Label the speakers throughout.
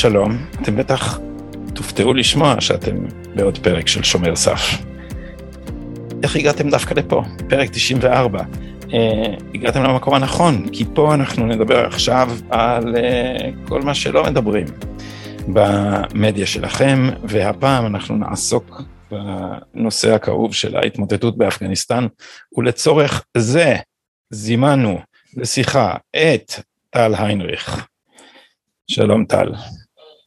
Speaker 1: שלום, אתם בטח תופתעו לשמוע שאתם בעוד פרק של שומר סף. איך הגעתם דווקא לפה? פרק 94. אה, הגעתם למקום הנכון, כי פה אנחנו נדבר עכשיו על uh, כל מה שלא מדברים במדיה שלכם, והפעם אנחנו נעסוק בנושא הכאוב של ההתמוטטות באפגניסטן, ולצורך זה זימנו לשיחה את טל היינריך. שלום טל.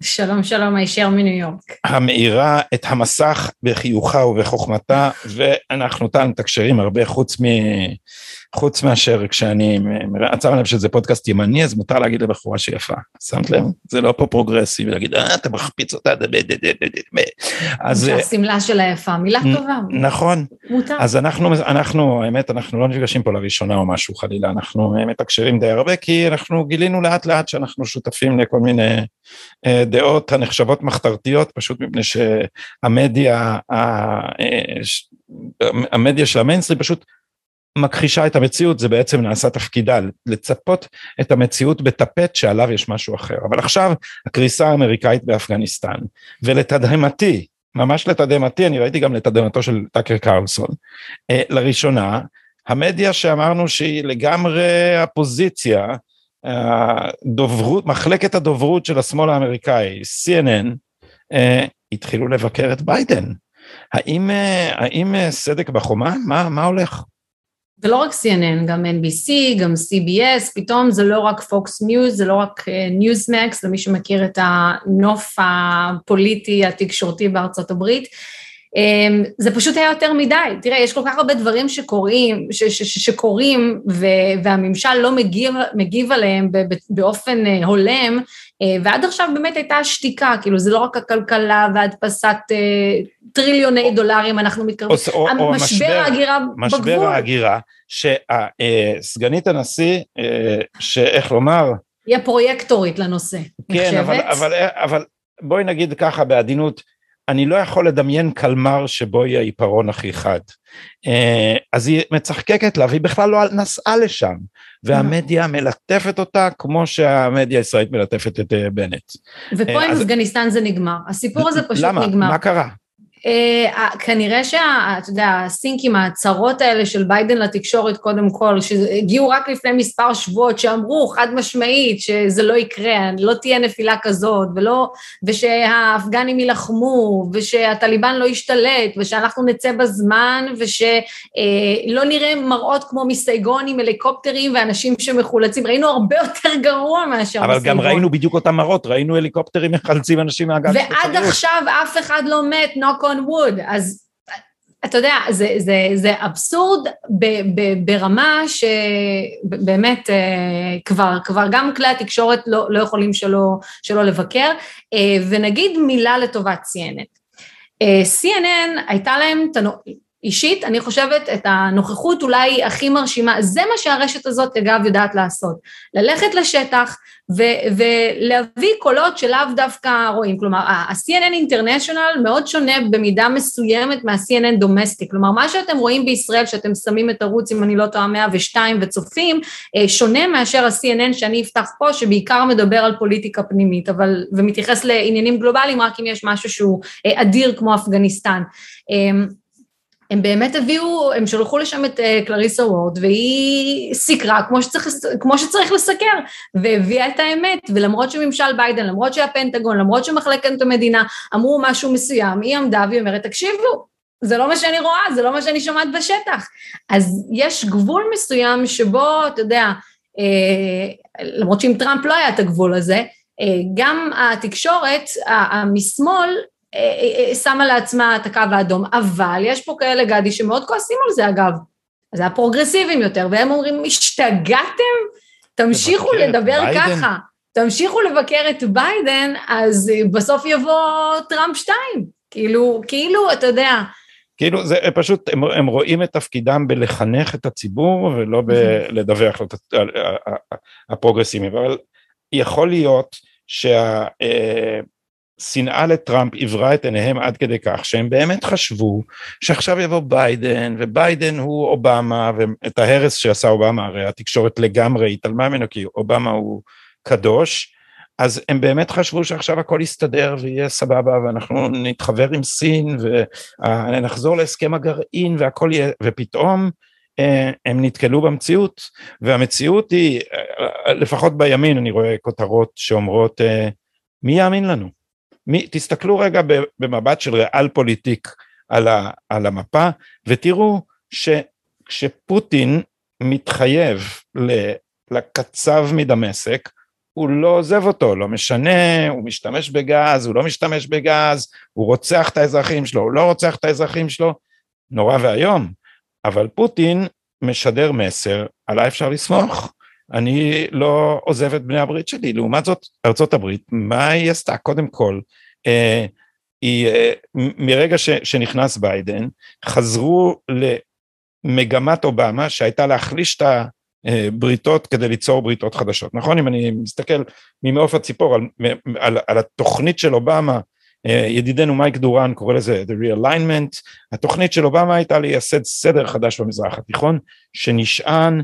Speaker 2: שלום שלום הישר מניו יורק.
Speaker 1: המאירה את המסך בחיוכה ובחוכמתה ואנחנו כאן מתקשרים הרבה חוץ מ... חוץ מאשר כשאני, את שמה לב שזה פודקאסט ימני, אז מותר להגיד לבחורה שיפה. שמת לב? זה לא פה פרוגרסיבי, להגיד, אה, אתה מחפיץ אותה,
Speaker 2: אז... השמלה שלה יפה, מילה טובה.
Speaker 1: נכון. מותר. אז אנחנו, אנחנו, האמת, אנחנו לא נפגשים פה לראשונה או משהו חלילה, אנחנו מתקשרים די הרבה, כי אנחנו גילינו לאט לאט שאנחנו שותפים לכל מיני אה, דעות הנחשבות מחתרתיות, פשוט מפני שהמדיה, אה, המדיה של המיינסטרים פשוט מכחישה את המציאות, זה בעצם נעשה תפקידה, לצפות את המציאות בטפט שעליו יש משהו אחר. אבל עכשיו הקריסה האמריקאית באפגניסטן, ולתדהמתי, ממש לתדהמתי, אני ראיתי גם לתדהמתו של טאקר קרלסון, אה, לראשונה, המדיה שאמרנו שהיא לגמרי הפוזיציה, הדוברות, מחלקת הדוברות של השמאל האמריקאי, CNN, אה, התחילו לבקר את ביידן. האם, אה, האם סדק בחומה? מה, מה הולך?
Speaker 2: ולא רק CNN, גם NBC, גם CBS, פתאום זה לא רק Fox News, זה לא רק Newsmax, למי שמכיר את הנוף הפוליטי התקשורתי בארצות הברית. אמ, זה פשוט היה יותר מדי. תראה, יש כל כך הרבה דברים שקורים, ש, ש, ש, שקורים והממשל לא מגיב, מגיב עליהם באופן אה, הולם, אה, ועד עכשיו באמת הייתה שתיקה, כאילו זה לא רק הכלכלה והדפסת אה, טריליוני דולרים, אנחנו מתקרבים,
Speaker 1: או, או משבר ההגירה בגבול. משבר ההגירה, שסגנית הנשיא, שאיך לומר,
Speaker 2: היא הפרויקטורית לנושא,
Speaker 1: כן, אבל, אבל, אבל בואי נגיד ככה בעדינות, אני לא יכול לדמיין קלמר שבו היא העיפרון הכי חד. אה, אז היא מצחקקת לה, והיא בכלל לא נסעה לשם, והמדיה מלטפת אותה כמו שהמדיה הישראלית מלטפת את אה, בנט.
Speaker 2: ופה עם אפגניסטן זה נגמר, הסיפור הזה פשוט
Speaker 1: למה?
Speaker 2: נגמר.
Speaker 1: למה? מה קרה?
Speaker 2: Uh, כנראה שאתה יודע, הסינקים, ההצהרות האלה של ביידן לתקשורת קודם כל, שהגיעו רק לפני מספר שבועות, שאמרו חד משמעית שזה לא יקרה, לא תהיה נפילה כזאת, ולא, ושהאפגנים יילחמו, ושהטליבן לא ישתלט, ושאנחנו נצא בזמן, ושלא uh, נראה מראות כמו מסייגון עם הליקופטרים ואנשים שמחולצים, ראינו הרבה יותר גרוע מאשר
Speaker 1: מסייגון. אבל גם ראינו בדיוק אותם מראות, ראינו הליקופטרים מחלצים אנשים מהגן.
Speaker 2: ועד עכשיו אף אחד לא מת, knock on wood, אז אתה יודע, זה, זה, זה אבסורד ב, ב, ברמה שבאמת אה, כבר, כבר גם כלי התקשורת לא, לא יכולים שלא, שלא לבקר, אה, ונגיד מילה לטובת CNN. אה, CNN הייתה להם, אישית, אני חושבת את הנוכחות אולי הכי מרשימה, זה מה שהרשת הזאת אגב יודעת לעשות, ללכת לשטח ו- ולהביא קולות שלאו דווקא רואים, כלומר ה-CNN אינטרנשיונל מאוד שונה במידה מסוימת מה-CNN דומסטי, כלומר מה שאתם רואים בישראל שאתם שמים את ערוץ אם אני לא טועה 102 וצופים, אה, שונה מאשר ה-CNN שאני אפתח פה שבעיקר מדבר על פוליטיקה פנימית אבל, ומתייחס לעניינים גלובליים רק אם יש משהו שהוא אה, אדיר כמו אפגניסטן. הם באמת הביאו, הם שלחו לשם את uh, קלריסה וורד, והיא סיקרה כמו שצריך, כמו שצריך לסקר, והביאה את האמת, ולמרות שממשל ביידן, למרות שהפנטגון, למרות שמחלקת המדינה אמרו משהו מסוים, היא עמדה והיא אומרת, תקשיבו, זה לא מה שאני רואה, זה לא מה שאני שומעת בשטח. אז יש גבול מסוים שבו, אתה יודע, אה, למרות שעם טראמפ לא היה את הגבול הזה, אה, גם התקשורת, משמאל, אה, אה, אה, שמה לעצמה את הקו האדום, אבל יש פה כאלה גדי שמאוד כועסים על זה אגב, זה הפרוגרסיביים יותר, והם אומרים, השתגעתם? תמשיכו לדבר ביידן. ככה, תמשיכו לבקר את ביידן, אז בסוף יבוא טראמפ 2, כאילו, כאילו, אתה יודע,
Speaker 1: כאילו זה פשוט, הם, הם רואים את תפקידם בלחנך את הציבור ולא בלדווח לו, את הפרוגרסיביים, אבל יכול להיות שה... אה, שנאה לטראמפ עיוורה את עיניהם עד כדי כך שהם באמת חשבו שעכשיו יבוא ביידן וביידן הוא אובמה ואת ההרס שעשה אובמה הרי התקשורת לגמרי התעלמה ממנו כי אובמה הוא קדוש אז הם באמת חשבו שעכשיו הכל יסתדר ויהיה סבבה ואנחנו נתחבר עם סין ונחזור להסכם הגרעין והכל יהיה ופתאום אה, הם נתקלו במציאות והמציאות היא לפחות בימין אני רואה כותרות שאומרות אה, מי יאמין לנו מי, תסתכלו רגע במבט של ריאל פוליטיק על, ה, על המפה ותראו שכשפוטין מתחייב לקצב מדמשק הוא לא עוזב אותו, לא משנה, הוא משתמש בגז, הוא לא משתמש בגז, הוא רוצח את האזרחים שלו, הוא לא רוצח את האזרחים שלו, נורא ואיום, אבל פוטין משדר מסר, עליי אפשר לסמוך, אני לא עוזב את בני הברית שלי. לעומת זאת, ארצות הברית, מה היא עשתה? קודם כל, אה, היא, אה, מרגע ש, שנכנס ביידן, חזרו למגמת אובמה שהייתה להחליש את הבריתות כדי ליצור בריתות חדשות. נכון? אם אני מסתכל ממעוף הציפור על, על, על התוכנית של אובמה, אה, ידידנו מייק דורן קורא לזה The Realignment, התוכנית של אובמה הייתה לייסד סדר חדש במזרח התיכון, שנשען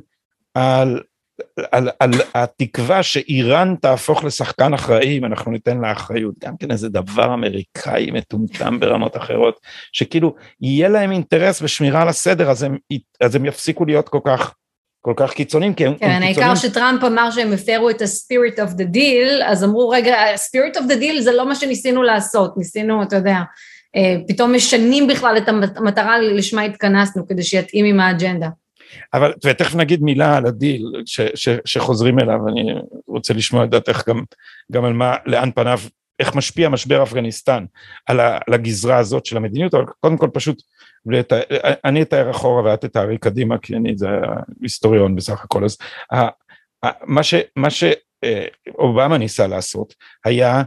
Speaker 1: על על, על התקווה שאיראן תהפוך לשחקן אחראי אם אנחנו ניתן לה אחריות, גם כן איזה דבר אמריקאי מטומטם ברמות אחרות, שכאילו יהיה להם אינטרס בשמירה על הסדר אז הם, אז הם יפסיקו להיות כל כך כל כך קיצוניים, כי הם,
Speaker 2: כן, הם קיצוניים. העיקר שטראמפ אמר שהם הפרו את ה-spirit of the deal, אז אמרו, רגע, ה-spirit of the deal זה לא מה שניסינו לעשות, ניסינו, אתה יודע, אה, פתאום משנים בכלל את המטרה לשמה התכנסנו, כדי שיתאים עם האג'נדה.
Speaker 1: אבל ותכף נגיד מילה על הדיל ש, ש, שחוזרים אליו, אני רוצה לשמוע את דעתך גם, גם על מה, לאן פניו, איך משפיע משבר אפגניסטן על, ה, על הגזרה הזאת של המדיניות, אבל קודם כל פשוט, ואת, אני אתאר אחורה ואת תתארי קדימה, כי אני זה היסטוריון בסך הכל, אז מה, ש, מה שאובמה ניסה לעשות היה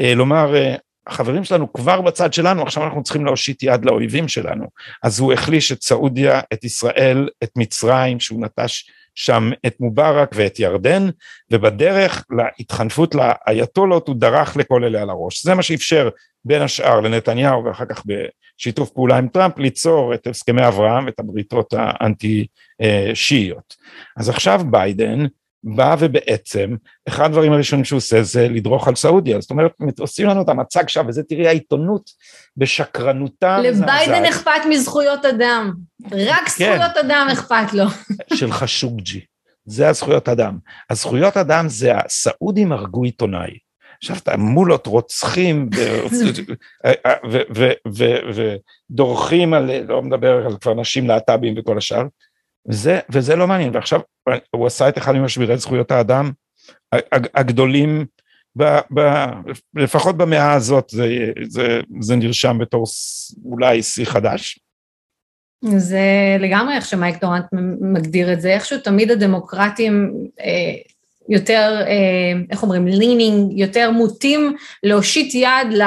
Speaker 1: אה, לומר אה, החברים שלנו כבר בצד שלנו, עכשיו אנחנו צריכים להושיט יד לאויבים שלנו. אז הוא החליש את סעודיה, את ישראל, את מצרים, שהוא נטש שם את מובארק ואת ירדן, ובדרך להתחנפות לאייתולות הוא דרך לכל אלה על הראש. זה מה שאפשר בין השאר לנתניהו ואחר כך בשיתוף פעולה עם טראמפ ליצור את הסכמי אברהם ואת הבריתות האנטי שיעיות. אז עכשיו ביידן בא ובעצם, אחד הדברים הראשונים שהוא עושה זה לדרוך על סעודיה, זאת אומרת, עושים לנו את המצג שם, וזה תראי העיתונות בשקרנותה.
Speaker 2: לביידן אכפת מזכויות אדם, רק כן. זכויות אדם אכפת לו.
Speaker 1: של חשוקג'י, זה הזכויות אדם. הזכויות אדם זה הסעודים הרגו עיתונאי. עכשיו אתה מולות רוצחים ודורכים על, לא מדבר על כבר נשים להט"בים וכל השאר, וזה, וזה לא מעניין, ועכשיו הוא עשה את אחד ממשברי זכויות האדם הגדולים, ב, ב, לפחות במאה הזאת זה, זה, זה נרשם בתור אולי שיא חדש.
Speaker 2: זה לגמרי איך שמייק דורנט מגדיר את זה, איכשהו תמיד הדמוקרטים אה, יותר, אה, איך אומרים, לינינג, יותר מוטים להושיט יד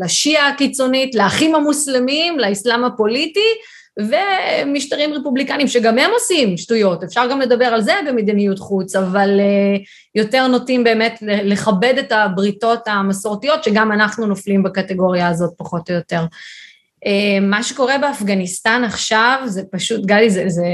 Speaker 2: לשיעה הקיצונית, לאחים המוסלמים, לאסלאם הפוליטי, ומשטרים רפובליקניים שגם הם עושים שטויות, אפשר גם לדבר על זה במדיניות חוץ, אבל אה, יותר נוטים באמת לכבד את הבריתות המסורתיות, שגם אנחנו נופלים בקטגוריה הזאת פחות או יותר. אה, מה שקורה באפגניסטן עכשיו זה פשוט, גלי, זה, זה,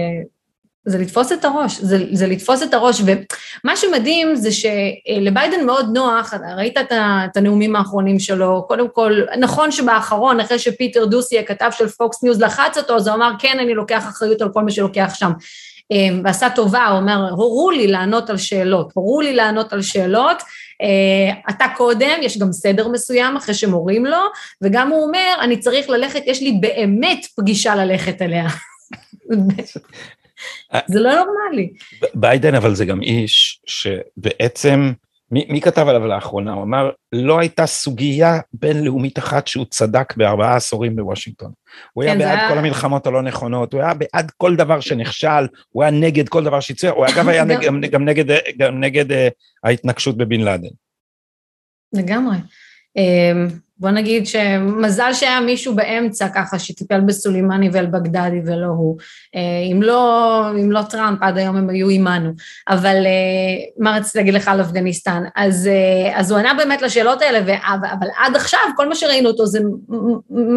Speaker 2: זה לתפוס את הראש, זה, זה לתפוס את הראש, ומה שמדהים זה שלביידן מאוד נוח, ראית את, את הנאומים האחרונים שלו, קודם כל, נכון שבאחרון, אחרי שפיטר דוסי, הכתב של פוקס ניוז, לחץ אותו, אז הוא אמר, כן, אני לוקח אחריות על כל מה שקורה שם. אה, ועשה טובה, הוא אומר, הורו לי לענות על שאלות, הורו לי לענות על שאלות, אה, אתה קודם, יש גם סדר מסוים אחרי שמורים לו, וגם הוא אומר, אני צריך ללכת, יש לי באמת פגישה ללכת אליה. זה לא נורמלי.
Speaker 1: ביידן אבל זה גם איש שבעצם, מי, מי כתב עליו לאחרונה? הוא אמר, לא הייתה סוגיה בינלאומית אחת שהוא צדק בארבעה עשורים בוושינגטון. הוא כן, היה בעד היה... כל המלחמות הלא נכונות, הוא היה בעד כל דבר שנכשל, הוא היה נגד כל דבר שהצליח, הוא אגב היה גם, גם נגד, גם נגד uh, ההתנגשות בבן לאדן.
Speaker 2: לגמרי. בוא נגיד שמזל שהיה מישהו באמצע ככה שטיפל בסולימני ואל-בגדדי ולא הוא. אה, אם לא, אם לא טראמפ, עד היום הם היו עימנו. אבל אה, מה רציתי להגיד לך על אפגניסטן? אז, אה, אז הוא ענה באמת לשאלות האלה, אבל עד עכשיו כל מה שראינו אותו זה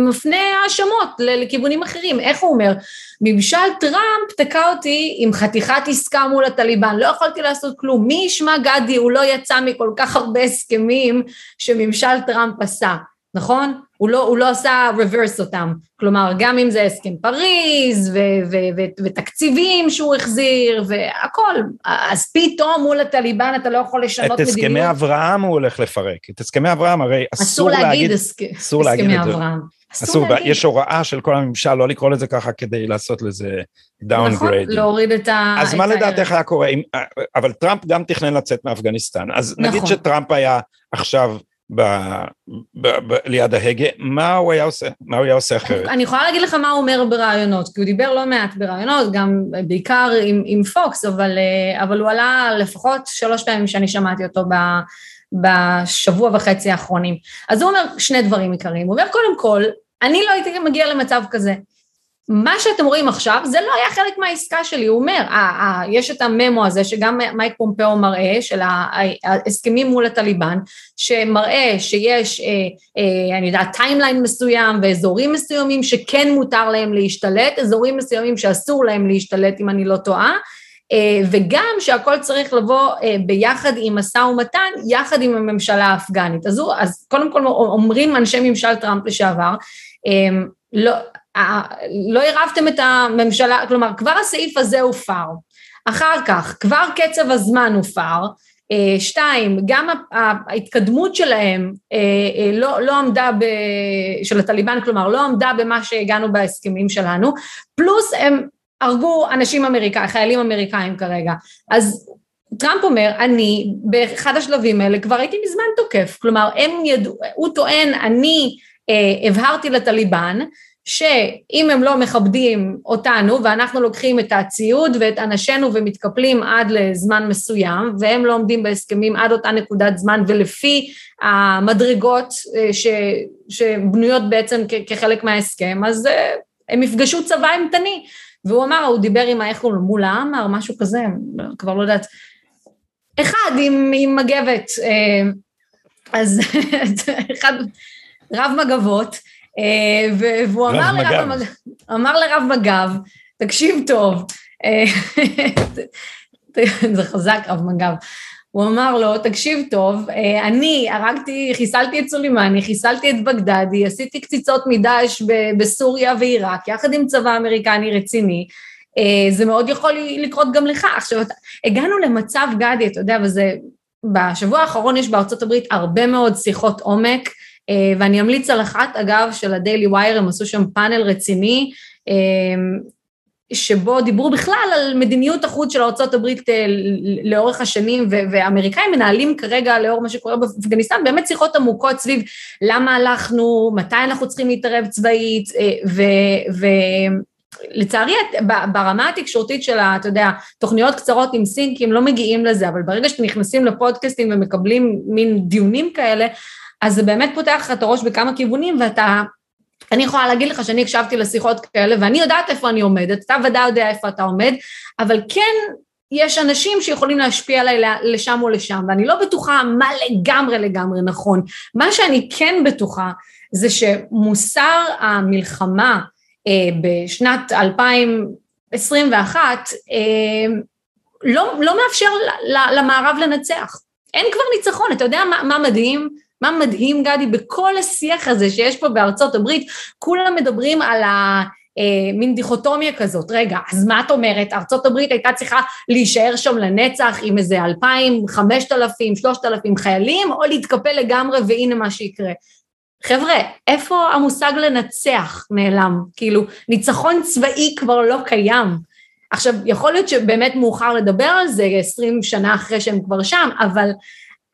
Speaker 2: מפנה האשמות לכיוונים אחרים. איך הוא אומר? ממשל טראמפ תקע אותי עם חתיכת עסקה מול הטליבן, לא יכולתי לעשות כלום. מי ישמע גדי, הוא לא יצא מכל כך הרבה הסכמים שממשל טראמפ עשה. נכון? הוא לא, הוא לא עשה reverse אותם, כלומר גם אם זה הסכם פריז ו- ו- ו- ותקציבים שהוא החזיר והכל, אז פתאום מול הטליבן אתה לא יכול לשנות מדיניות.
Speaker 1: את הסכמי מדיניות. אברהם הוא הולך לפרק, את הסכמי אברהם הרי אסור,
Speaker 2: אסור
Speaker 1: להגיד,
Speaker 2: להגיד הסכ...
Speaker 1: אסור להגיד
Speaker 2: אברהם.
Speaker 1: אסור, אסור להגיד. יש הוראה של כל הממשל לא לקרוא לזה ככה כדי לעשות לזה downgrade. נכון,
Speaker 2: להוריד את ה...
Speaker 1: אז מה לדעתך היה קורה, אבל טראמפ גם תכנן לצאת מאפגניסטן, אז נכון. נגיד שטראמפ היה עכשיו ב, ב, ב, ליד ההגה, מה הוא היה עושה? מה הוא היה עושה אחרת?
Speaker 2: אני יכולה להגיד לך מה הוא אומר בראיונות, כי הוא דיבר לא מעט בראיונות, גם בעיקר עם, עם פוקס, אבל, אה, אבל הוא עלה לפחות שלוש פעמים שאני שמעתי אותו ב, בשבוע וחצי האחרונים. אז הוא אומר שני דברים עיקריים, הוא אומר קודם כל, אני לא הייתי מגיע למצב כזה. מה שאתם רואים עכשיו זה לא היה חלק מהעסקה שלי, הוא אומר, 아, 아, יש את הממו הזה שגם מייק פומפאו מראה, של ההסכמים מול הטליבן, שמראה שיש, אה, אה, אני יודעת, timeline מסוים ואזורים מסוימים שכן מותר להם להשתלט, אזורים מסוימים שאסור להם להשתלט אם אני לא טועה, אה, וגם שהכל צריך לבוא אה, ביחד עם משא ומתן, יחד עם הממשלה האפגנית. אז, אז קודם כל אומרים אנשי ממשל טראמפ לשעבר, אה, לא, לא עירבתם את הממשלה, כלומר כבר הסעיף הזה הופר, אחר כך כבר קצב הזמן הופר, אה, שתיים, גם ההתקדמות שלהם אה, אה, לא, לא עמדה, ב, של הטליבן, כלומר לא עמדה במה שהגענו בהסכמים שלנו, פלוס הם הרגו אנשים אמריקאים, חיילים אמריקאים כרגע, אז טראמפ אומר, אני באחד השלבים האלה כבר הייתי מזמן תוקף, כלומר הם ידעו, הוא טוען, אני אה, הבהרתי לטליבן שאם הם לא מכבדים אותנו ואנחנו לוקחים את הציוד ואת אנשינו ומתקפלים עד לזמן מסוים והם לא עומדים בהסכמים עד אותה נקודת זמן ולפי המדרגות אה, ש, שבנויות בעצם כחלק מההסכם אז אה, הם יפגשו צבא אימתני. והוא אמר, הוא דיבר עם הוא מול העמר, משהו כזה, כבר לא יודעת, אחד עם, עם מגבת, אה, אז אחד, רב מגבות, אה, והוא אמר לרב, המג... אמר לרב מג"ב, תקשיב טוב, אה, זה חזק רב מג"ב, הוא אמר לו, תקשיב טוב, אה, אני הרגתי, חיסלתי את סולימני, חיסלתי את בגדדי, עשיתי קציצות מדאעש בסוריה ועיראק, יחד עם צבא אמריקני רציני, זה מאוד יכול לקרות גם לך. עכשיו, הגענו למצב, גדי, אתה יודע, וזה, בשבוע האחרון יש בארצות הברית הרבה מאוד שיחות עומק, ואני אמליץ על אחת, אגב, של הדיילי ווייר, הם עשו שם פאנל רציני, אה, שבו דיברו בכלל על מדיניות החוץ של ארה"ב אה, לאורך השנים, והאמריקאים מנהלים כרגע, לאור מה שקורה באפגניסטן, באמת שיחות עמוקות סביב למה הלכנו, מתי אנחנו צריכים להתערב צבאית, ולצערי ברמה התקשורתית של, אתה יודע, תוכניות קצרות עם סינקים לא מגיעים לזה, אבל ברגע שאתם נכנסים לפודקאסטים ומקבלים מין דיונים כאלה, אז זה באמת פותח לך את הראש בכמה כיוונים, ואתה, אני יכולה להגיד לך שאני הקשבתי לשיחות כאלה, ואני יודעת איפה אני עומדת, אתה ודאי יודע איפה אתה עומד, אבל כן יש אנשים שיכולים להשפיע עליי לשם או לשם, ואני לא בטוחה מה לגמרי לגמרי נכון. מה שאני כן בטוחה זה שמוסר המלחמה אה, בשנת 2021 אה, לא, לא מאפשר למערב לנצח. אין כבר ניצחון, אתה יודע מה, מה מדהים? מה מדהים, גדי, בכל השיח הזה שיש פה בארצות הברית, כולם מדברים על ה... אה, מין דיכוטומיה כזאת, רגע, אז מה את אומרת, ארצות הברית הייתה צריכה להישאר שם לנצח עם איזה אלפיים, חמשת אלפים, שלושת אלפים חיילים, או להתקפל לגמרי והנה מה שיקרה. חבר'ה, איפה המושג לנצח נעלם? כאילו, ניצחון צבאי כבר לא קיים. עכשיו, יכול להיות שבאמת מאוחר לדבר על זה עשרים שנה אחרי שהם כבר שם, אבל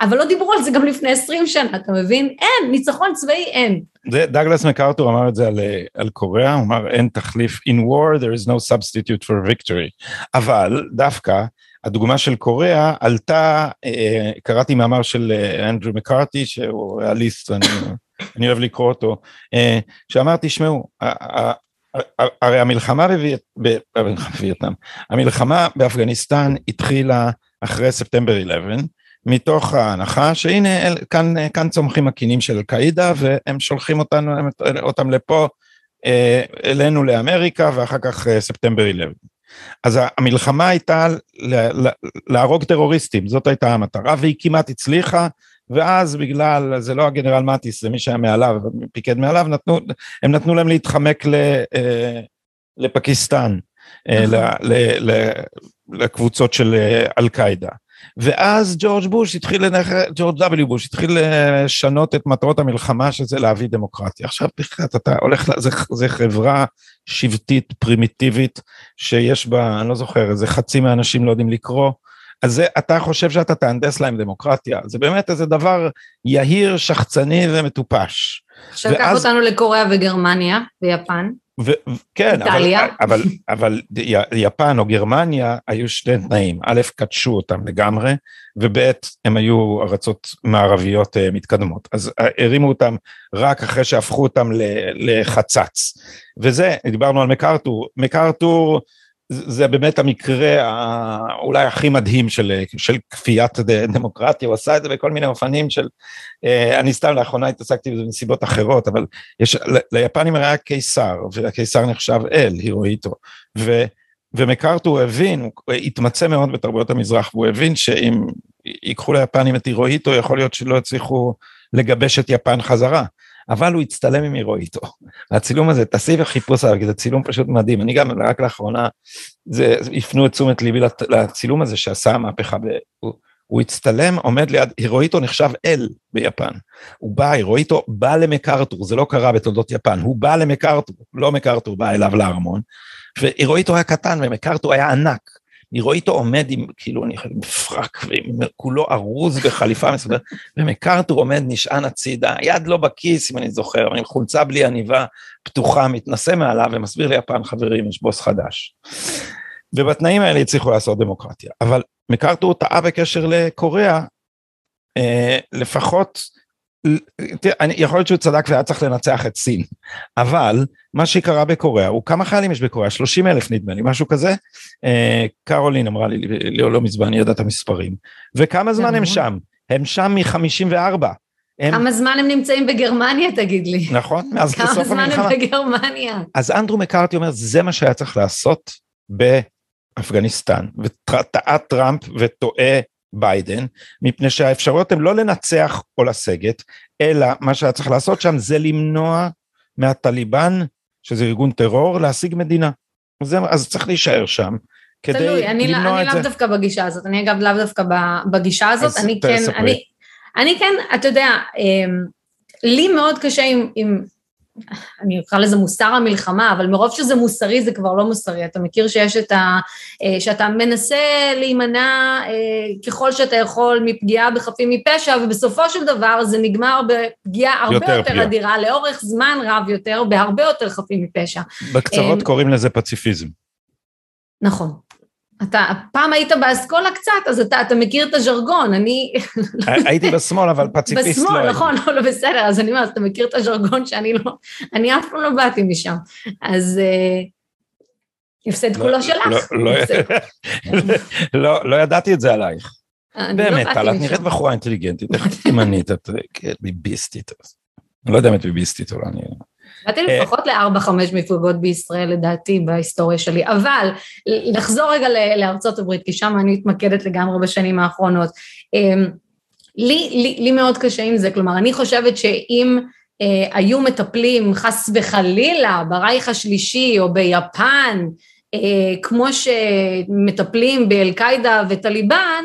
Speaker 2: אבל לא דיברו על זה גם לפני 20 שנה, אתה מבין? אין, ניצחון צבאי אין.
Speaker 1: דאגלס מקארתור אמר את זה על, על קוריאה, הוא אמר אין תחליף, in war there is no substitute for victory, אבל דווקא הדוגמה של קוריאה עלתה, אה, קראתי מאמר של אה, אנדרו מקארתי שהוא ריאליסט, אני אני אוהב לקרוא אותו, שאמר תשמעו, הרי המלחמה בווייטנאם, המלחמה באפגניסטן התחילה אחרי ספטמבר 11, מתוך ההנחה שהנה כאן, כאן צומחים הקינים של אל-קאעידה והם שולחים אותנו, אותם לפה, אלינו לאמריקה ואחר כך ספטמבר 11. אז המלחמה הייתה להרוג טרוריסטים, זאת הייתה המטרה והיא כמעט הצליחה, ואז בגלל, זה לא הגנרל מטיס, זה מי שהיה מעליו, פיקד מעליו, נתנו, הם נתנו להם להתחמק ל, אה, לפקיסטן, אה, נכון. לקבוצות של אה, אל-קאעידה. ואז ג'ורג' בוש התחיל, לנח... ג'ורג' W בוש התחיל לשנות את מטרות המלחמה שזה להביא דמוקרטיה. עכשיו בכלל אתה הולך, זה, זה חברה שבטית פרימיטיבית שיש בה, אני לא זוכר, איזה חצי מהאנשים לא יודעים לקרוא. אז זה, אתה חושב שאתה תהנדס להם דמוקרטיה, זה באמת איזה דבר יהיר, שחצני ומטופש.
Speaker 2: עכשיו קח ואז... אותנו לקוריאה וגרמניה ויפן.
Speaker 1: כן, אבל, אבל, אבל יפן או גרמניה היו שני תנאים, א', קדשו אותם לגמרי, וב', הם היו ארצות מערביות uh, מתקדמות, אז uh, הרימו אותם רק אחרי שהפכו אותם לחצץ, וזה, דיברנו על מקארתור, מקארתור זה באמת המקרה אולי הכי מדהים של, של כפיית דמוקרטיה, הוא עשה את זה בכל מיני אופנים של, אה, אני סתם לאחרונה התעסקתי בזה מסיבות אחרות, אבל יש, ליפנים היה קיסר, והקיסר נחשב אל, הירואיטו, ו, ומקארתור הבין, הוא התמצא מאוד בתרבויות המזרח, והוא הבין שאם ייקחו ליפנים את הירואיטו, יכול להיות שלא יצליחו לגבש את יפן חזרה. אבל הוא הצטלם עם הירואיטו. הצילום הזה, תעשי וחיפוש עליו, כי זה צילום פשוט מדהים. אני גם, רק לאחרונה, זה, הפנו את תשומת ליבי לצילום הזה שעשה המהפכה. הוא, הוא הצטלם, עומד ליד, הירואיטו נחשב אל ביפן. הוא בא, הירואיטו בא למקארתור, זה לא קרה בתולדות יפן, הוא בא למקארתור, לא מקארתור בא אליו לארמון, והירואיטו היה קטן ומקארתור היה ענק. אני רואה איתו עומד עם, כאילו, אני חושב, בפרק, וכולו ארוז בחליפה מסודרת, ומקארתור עומד נשען הצידה, יד לא בכיס, אם אני זוכר, עם חולצה בלי עניבה פתוחה, מתנשא מעליו ומסביר ליפן, חברים, יש בוס חדש. ובתנאים האלה הצליחו לעשות דמוקרטיה. אבל מקארתור טעה בקשר לקוריאה, אה, לפחות אני, יכול להיות שהוא צדק והיה צריך לנצח את סין, אבל מה שקרה בקוריאה הוא כמה חיילים יש בקוריאה? 30 אלף נדמה לי, משהו כזה. אה, קרולין אמרה לי לא, לא מזמן, אני יודע את המספרים. וכמה זמן הם שם? הם שם מ-54.
Speaker 2: הם... כמה זמן הם נמצאים בגרמניה תגיד לי?
Speaker 1: נכון, מאז בסוף המלחמה.
Speaker 2: כמה זמן הם בגרמניה?
Speaker 1: אז אנדרו מקארטי אומר, זה מה שהיה צריך לעשות באפגניסטן, וטעה טראמפ וטועה ביידן, מפני שהאפשרויות הן לא לנצח או לסגת, אלא מה שהיה צריך לעשות שם זה למנוע מהטליבן, שזה ארגון טרור, להשיג מדינה. זה, אז צריך להישאר שם. כדי תלוי,
Speaker 2: אני, לא-
Speaker 1: למנוע
Speaker 2: אני לאו דווקא בגישה הזאת, אני אגב לאו דווקא בגישה הזאת, אני כן, אני, אני כן, אתה יודע, אמ, לי מאוד קשה עם, עם אני אקרא לזה מוסר המלחמה, אבל מרוב שזה מוסרי זה כבר לא מוסרי, אתה מכיר שיש את ה... אה, שאתה מנסה להימנע אה, ככל שאתה יכול מפגיעה בחפים מפשע, ובסופו של דבר זה נגמר בפגיעה הרבה יותר, יותר אדירה, לאורך זמן רב יותר, בהרבה יותר חפים מפשע.
Speaker 1: בקצרות אה, קוראים לזה פציפיזם.
Speaker 2: נכון, אתה פעם היית באסכולה קצת, אז אתה, אתה מכיר את הז'רגון, אני...
Speaker 1: הייתי בשמאל, אבל פציפיסט
Speaker 2: בשמאל, לא. בשמאל, נכון, לא, לא בסדר, אז אני אומרת, אתה מכיר את הז'רגון שאני לא... אני אף פעם לא באתי משם. אז... אה, הפסד כולו לא, שלך.
Speaker 1: לא, לא ידעתי את זה עלייך. באמת, טל, את נראית בחורה אינטליגנטית, איך את תימנית, את ביביסטית. אני לא יודע אם את ביביסטית או לא, אני...
Speaker 2: באתי לפחות לארבע, חמש מפלגות בישראל, לדעתי, בהיסטוריה שלי. אבל, נחזור רגע לארצות הברית, כי שם אני מתמקדת לגמרי בשנים האחרונות. אמ, לי, לי, לי מאוד קשה עם זה, כלומר, אני חושבת שאם אה, היו מטפלים חס וחלילה ברייך השלישי או ביפן, אה, כמו שמטפלים באל-קאעידה וטליבן,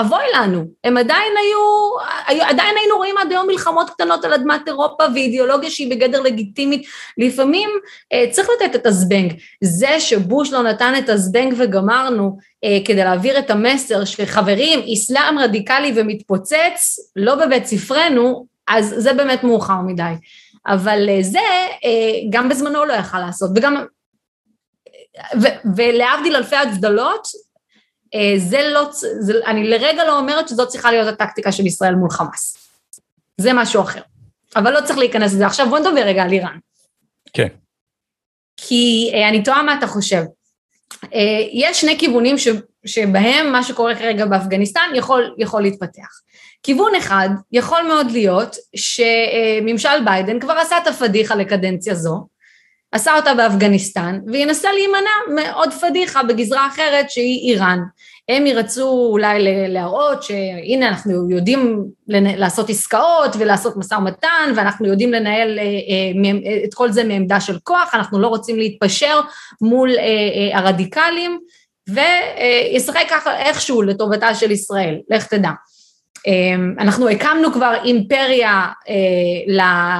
Speaker 2: אבוי לנו, הם עדיין היו, עדיין היינו רואים עד היום מלחמות קטנות על אדמת אירופה ואידיאולוגיה שהיא בגדר לגיטימית, לפעמים אה, צריך לתת את הזבנג, זה שבוש לא נתן את הזבנג וגמרנו אה, כדי להעביר את המסר שחברים, אסלאם רדיקלי ומתפוצץ, לא בבית ספרנו, אז זה באמת מאוחר מדי, אבל אה, זה אה, גם בזמנו לא יכל לעשות, וגם, ו, ולהבדיל אלפי הצדלות, אה, זה לא, זה, אני לרגע לא אומרת שזאת צריכה להיות הטקטיקה של ישראל מול חמאס. זה משהו אחר. אבל לא צריך להיכנס לזה. עכשיו בוא נדבר רגע על איראן.
Speaker 1: כן.
Speaker 2: כי אה, אני תוהה מה אתה חושב. אה, יש שני כיוונים ש, שבהם מה שקורה כרגע באפגניסטן יכול, יכול להתפתח. כיוון אחד, יכול מאוד להיות שממשל ביידן כבר עשה את הפדיחה לקדנציה זו, עשה אותה באפגניסטן, וינסה להימנע מעוד פדיחה בגזרה אחרת שהיא איראן. הם ירצו אולי להראות שהנה אנחנו יודעים לעשות עסקאות ולעשות משא ומתן ואנחנו יודעים לנהל אה, אה, את כל זה מעמדה של כוח, אנחנו לא רוצים להתפשר מול אה, הרדיקלים וישחק ככה איכשהו לטובתה של ישראל, לך תדע. אנחנו הקמנו כבר אימפריה,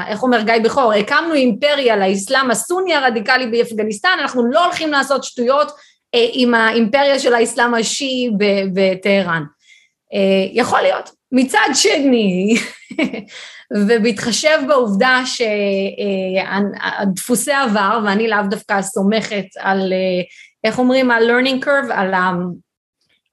Speaker 2: איך אומר גיא בכור, הקמנו אימפריה לאסלאם הסוני הרדיקלי באפגניסטן, אנחנו לא הולכים לעשות שטויות אה, עם האימפריה של האסלאם השיעי בטהרן. אה, יכול להיות. מצד שני, ובהתחשב בעובדה שדפוסי עבר, ואני לאו דווקא סומכת על, איך אומרים, על learning curve, על ה...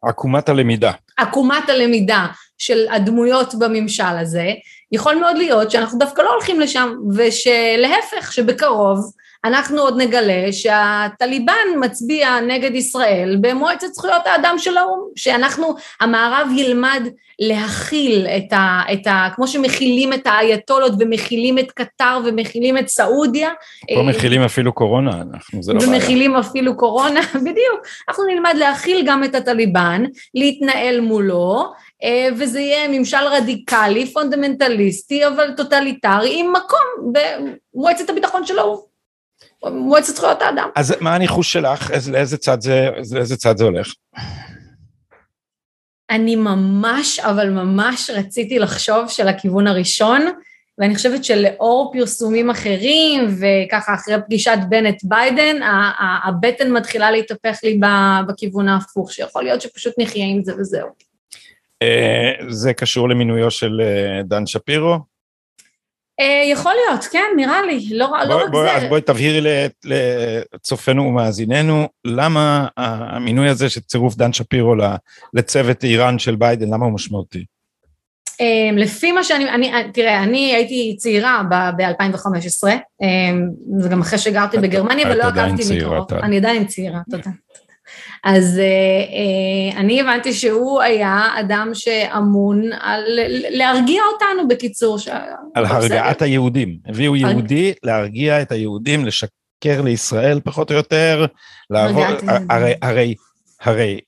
Speaker 1: עקומת הלמידה.
Speaker 2: עקומת הלמידה של הדמויות בממשל הזה, יכול מאוד להיות שאנחנו דווקא לא הולכים לשם, ושלהפך, שבקרוב אנחנו עוד נגלה שהטליבן מצביע נגד ישראל במועצת זכויות האדם של האו"ם, שאנחנו, המערב ילמד להכיל את ה... את ה כמו שמכילים את האייתולות ומכילים את קטר ומכילים את סעודיה.
Speaker 1: פה מכילים אפילו קורונה, אנחנו, זה לא
Speaker 2: בעיה. ומכילים אפילו קורונה, בדיוק. אנחנו נלמד להכיל גם את הטליבן, להתנהל מולו, אה, וזה יהיה ממשל רדיקלי, פונדמנטליסטי, אבל טוטליטרי, עם מקום במועצת הביטחון של האו"ם. מועצת זכויות האדם.
Speaker 1: אז מה הניחוש שלך? לאיזה צד זה, לאיזה צד זה הולך?
Speaker 2: אני ממש, אבל ממש רציתי לחשוב של הכיוון הראשון, ואני חושבת שלאור פרסומים אחרים, וככה אחרי פגישת בנט ביידן, הבטן מתחילה להתהפך לי בכיוון ההפוך, שיכול להיות שפשוט נחיה עם זה וזהו.
Speaker 1: אה, זה קשור למינויו של אה, דן שפירו?
Speaker 2: אה, יכול להיות, כן, נראה לי, לא, לא בוא, לא רק
Speaker 1: בוא,
Speaker 2: זה.
Speaker 1: אז בואי תבהירי לצופינו ומאזיננו, למה המינוי הזה של צירוף דן שפירו לצוות איראן של ביידן, למה הוא משמעותי?
Speaker 2: אה, לפי מה שאני, אני, תראה, אני הייתי צעירה ב-2015, זה גם אחרי שגרתי בגרמניה ולא עקבתי מקרוב. אני עדיין צעירה, תודה. אז uh, uh, אני הבנתי שהוא היה אדם שאמון על להרגיע אותנו בקיצור. ש...
Speaker 1: על הרגעת. היהודים. הביאו יהודי להרגיע את היהודים, לשקר לישראל פחות או יותר, לעבור, הרי, הרי, הרי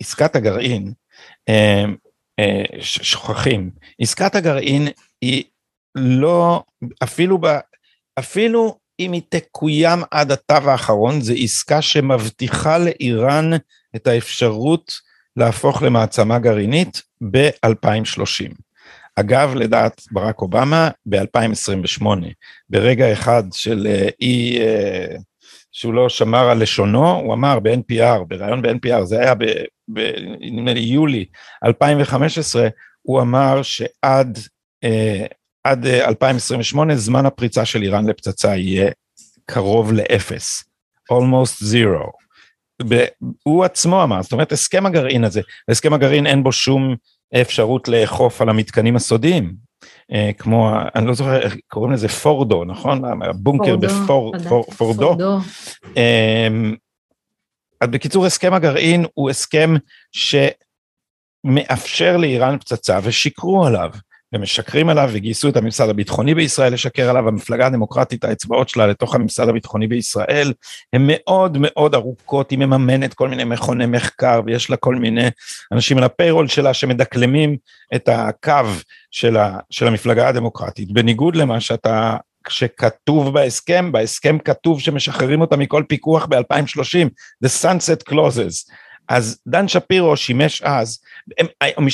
Speaker 1: עסקת הגרעין, uh, uh, שוכחים, עסקת הגרעין היא לא, אפילו, ב, אפילו אם היא תקוים עד התו האחרון, זו עסקה שמבטיחה לאיראן את האפשרות להפוך למעצמה גרעינית ב-2030. אגב, לדעת ברק אובמה, ב-2028, ברגע אחד של אה, אי, uh, שהוא לא שמר על לשונו, הוא אמר ב-NPR, בריאיון ב-NPR, זה היה נדמה לי יולי 2015, הוא אמר שעד uh, עד 2028 אה, זמן הפריצה של איראן לפצצה יהיה קרוב לאפס, almost zero. הוא עצמו אמר, זאת אומרת הסכם הגרעין הזה, הסכם הגרעין אין בו שום אפשרות לאכוף על המתקנים הסודיים, אה, כמו, אני לא זוכר איך קוראים לזה פורדו, נכון? הבונקר בפורדו. אמ, אז בקיצור הסכם הגרעין הוא הסכם שמאפשר לאיראן פצצה ושיקרו עליו. ומשקרים עליו וגייסו את הממסד הביטחוני בישראל לשקר עליו, המפלגה הדמוקרטית האצבעות שלה לתוך הממסד הביטחוני בישראל הן מאוד מאוד ארוכות, היא מממנת כל מיני מכוני מחקר ויש לה כל מיני אנשים על הפיירול שלה שמדקלמים את הקו של, ה, של המפלגה הדמוקרטית, בניגוד למה שאתה שכתוב בהסכם, בהסכם כתוב שמשחררים אותה מכל פיקוח ב-2030, the sunset clauses, אז דן שפירו שימש אז,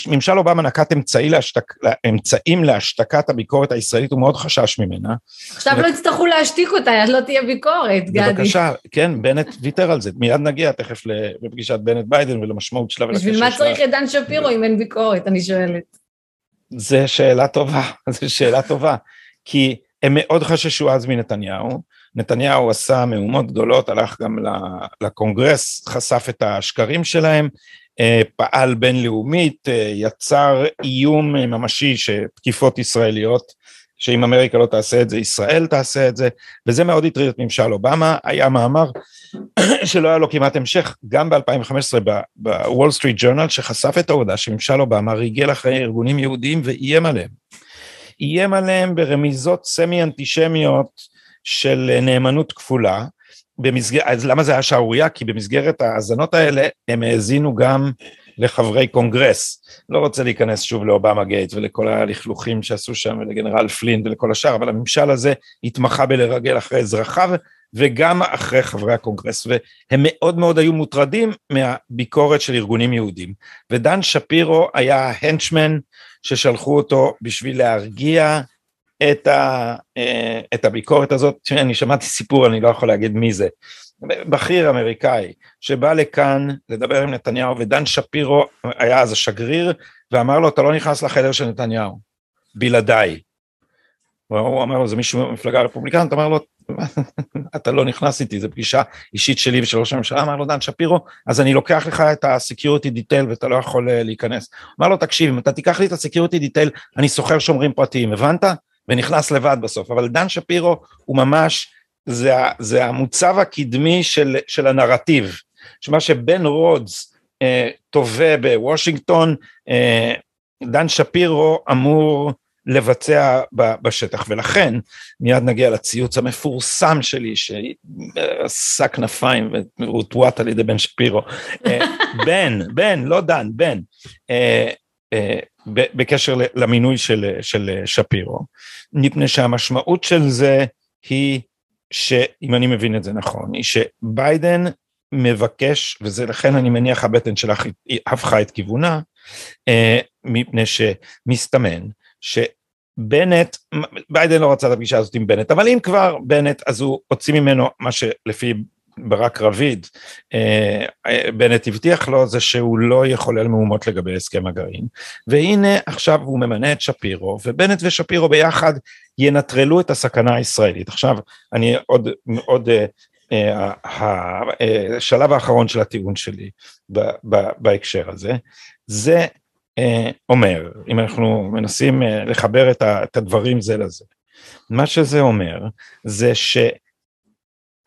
Speaker 1: ממשל אובמה נקט אמצעי להשתק, אמצעים להשתקת הביקורת הישראלית, הוא מאוד חשש ממנה.
Speaker 2: עכשיו לא יצטרכו להשתיק אותה, אז לא תהיה ביקורת, גדי.
Speaker 1: בבקשה, כן, בנט ויתר על זה, מיד נגיע תכף לפגישת בנט ביידן ולמשמעות שלה
Speaker 2: ולקשר שלה. בשביל מה צריך את דן שפירו אם אין ביקורת, אני שואלת.
Speaker 1: זו שאלה טובה, זו שאלה טובה, כי הם מאוד חששו אז מנתניהו, נתניהו עשה מהומות גדולות, הלך גם לקונגרס, חשף את השקרים שלהם, אה, פעל בינלאומית, אה, יצר איום ממשי שתקיפות ישראליות שאם אמריקה לא תעשה את זה, ישראל תעשה את זה, וזה מאוד הטריד את ממשל אובמה, היה מאמר שלא היה לו כמעט המשך, גם ב-2015 בוול סטריט ג'ורנל, שחשף את העובדה שממשל אובמה ריגל אחרי ארגונים יהודיים ואיים עליהם. איים עליהם ברמיזות סמי אנטישמיות של נאמנות כפולה, במסגר... אז למה זה היה שערורייה? כי במסגרת ההאזנות האלה הם האזינו גם לחברי קונגרס. לא רוצה להיכנס שוב לאובמה גייט ולכל הלכלוכים שעשו שם ולגנרל פלין ולכל השאר, אבל הממשל הזה התמחה בלרגל אחרי אזרחיו וגם אחרי חברי הקונגרס, והם מאוד מאוד היו מוטרדים מהביקורת של ארגונים יהודים. ודן שפירו היה ה henchman ששלחו אותו בשביל להרגיע את, ה, אה, את הביקורת הזאת, אני שמעתי סיפור, אני לא יכול להגיד מי זה, בכיר אמריקאי שבא לכאן לדבר עם נתניהו ודן שפירו היה אז השגריר ואמר לו אתה לא נכנס לחדר של נתניהו, בלעדיי. הוא אמר לו זה מישהו במפלגה הרפובליקנית, אמר לו אתה לא נכנס איתי, זו פגישה אישית שלי ושל ראש הממשלה, אמר לו דן שפירו, אז אני לוקח לך את ה-security detail ואתה לא יכול uh, להיכנס. אמר לו תקשיב, אם אתה תיקח לי את ה-security detail, אני שוכר שומרים פרטיים, הבנת? ונכנס לבד בסוף, אבל דן שפירו הוא ממש, זה, זה המוצב הקדמי של, של הנרטיב, שמה שבן רודס אה, תובע בוושינגטון, אה, דן שפירו אמור לבצע בשטח, ולכן מיד נגיע לציוץ המפורסם שלי שעשה כנפיים והוטווט על ידי בן שפירו. אה, בן, בן, לא דן, בן. אה, אה, בקשר למינוי של, של שפירו, מפני שהמשמעות של זה היא שאם אני מבין את זה נכון, היא שביידן מבקש, וזה לכן אני מניח הבטן שלך הפכה את כיוונה, מפני שמסתמן שבנט, ביידן לא רצה את הפגישה הזאת עם בנט, אבל אם כבר בנט, אז הוא הוציא ממנו מה שלפי ברק רביד, אה, בנט הבטיח לו זה שהוא לא יחולל מהומות לגבי הסכם הגרעין, והנה עכשיו הוא ממנה את שפירו, ובנט ושפירו ביחד ינטרלו את הסכנה הישראלית. עכשיו, אני עוד, עוד השלב האחרון של הטיעון שלי בהקשר הזה, זה אומר, אם אנחנו מנסים לחבר את הדברים זה לזה, מה שזה אומר זה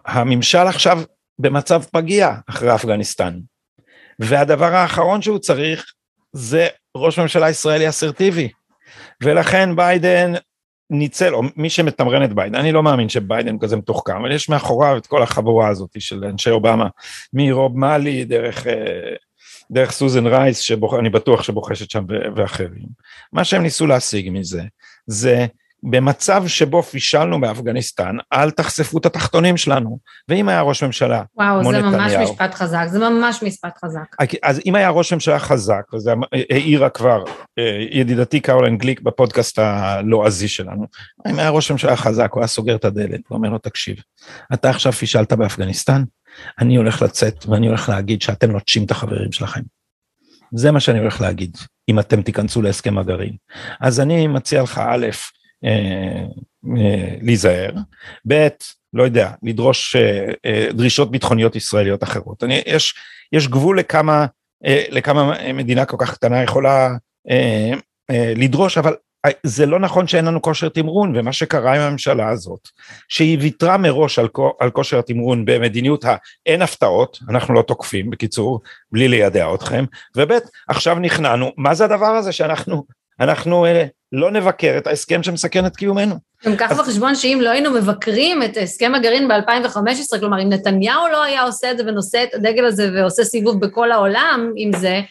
Speaker 1: שהממשל עכשיו במצב פגיע אחרי אפגניסטן, והדבר האחרון שהוא צריך זה ראש ממשלה ישראלי אסרטיבי, ולכן ביידן ניצל, או מי שמתמרן את ביידן, אני לא מאמין שביידן כזה מתוחכם, אבל יש מאחוריו את כל החבורה הזאת של אנשי אובמה, מרוב מאלי דרך, אה, דרך סוזן רייס, שאני בטוח שבוחשת שם ואחרים. מה שהם ניסו להשיג מזה, זה במצב שבו פישלנו באפגניסטן, אל תחשפו את התחתונים שלנו. ואם היה ראש ממשלה
Speaker 2: וואו, כמו נתניהו... וואו, זה ממש משפט חזק, זה ממש משפט חזק.
Speaker 1: אז אם היה ראש ממשלה חזק, וזה העירה כבר אה, ידידתי קרולין גליק בפודקאסט הלועזי שלנו, אם היה ראש ממשלה חזק, הוא היה סוגר את הדלת, הוא אומר לו, תקשיב, אתה עכשיו פישלת באפגניסטן, אני הולך לצאת ואני הולך להגיד שאתם נוטשים את החברים שלכם. זה מה שאני הולך להגיד, אם אתם תיכנסו להסכם הגרעין. אז אני מציע לך, א', להיזהר, ב', לא יודע, לדרוש אה, דרישות ביטחוניות ישראליות אחרות. אני, יש, יש גבול לכמה, לכמה מדינה כל כך קטנה יכולה לדרוש, אבל זה לא נכון שאין לנו כושר תמרון, ומה שקרה עם הממשלה הזאת, שהיא ויתרה מראש על, על כושר התמרון במדיניות האין הפתעות, אנחנו לא תוקפים, בקיצור, בלי לידע אתכם, וב' עכשיו נכנענו, מה זה הדבר הזה שאנחנו אנחנו אה, לא נבקר את ההסכם שמסכן את קיומנו.
Speaker 2: גם קח בחשבון שאם לא היינו מבקרים את הסכם הגרעין ב-2015, כלומר אם נתניהו לא היה עושה את זה ונושא את הדגל הזה ועושה סיבוב בכל העולם עם זה,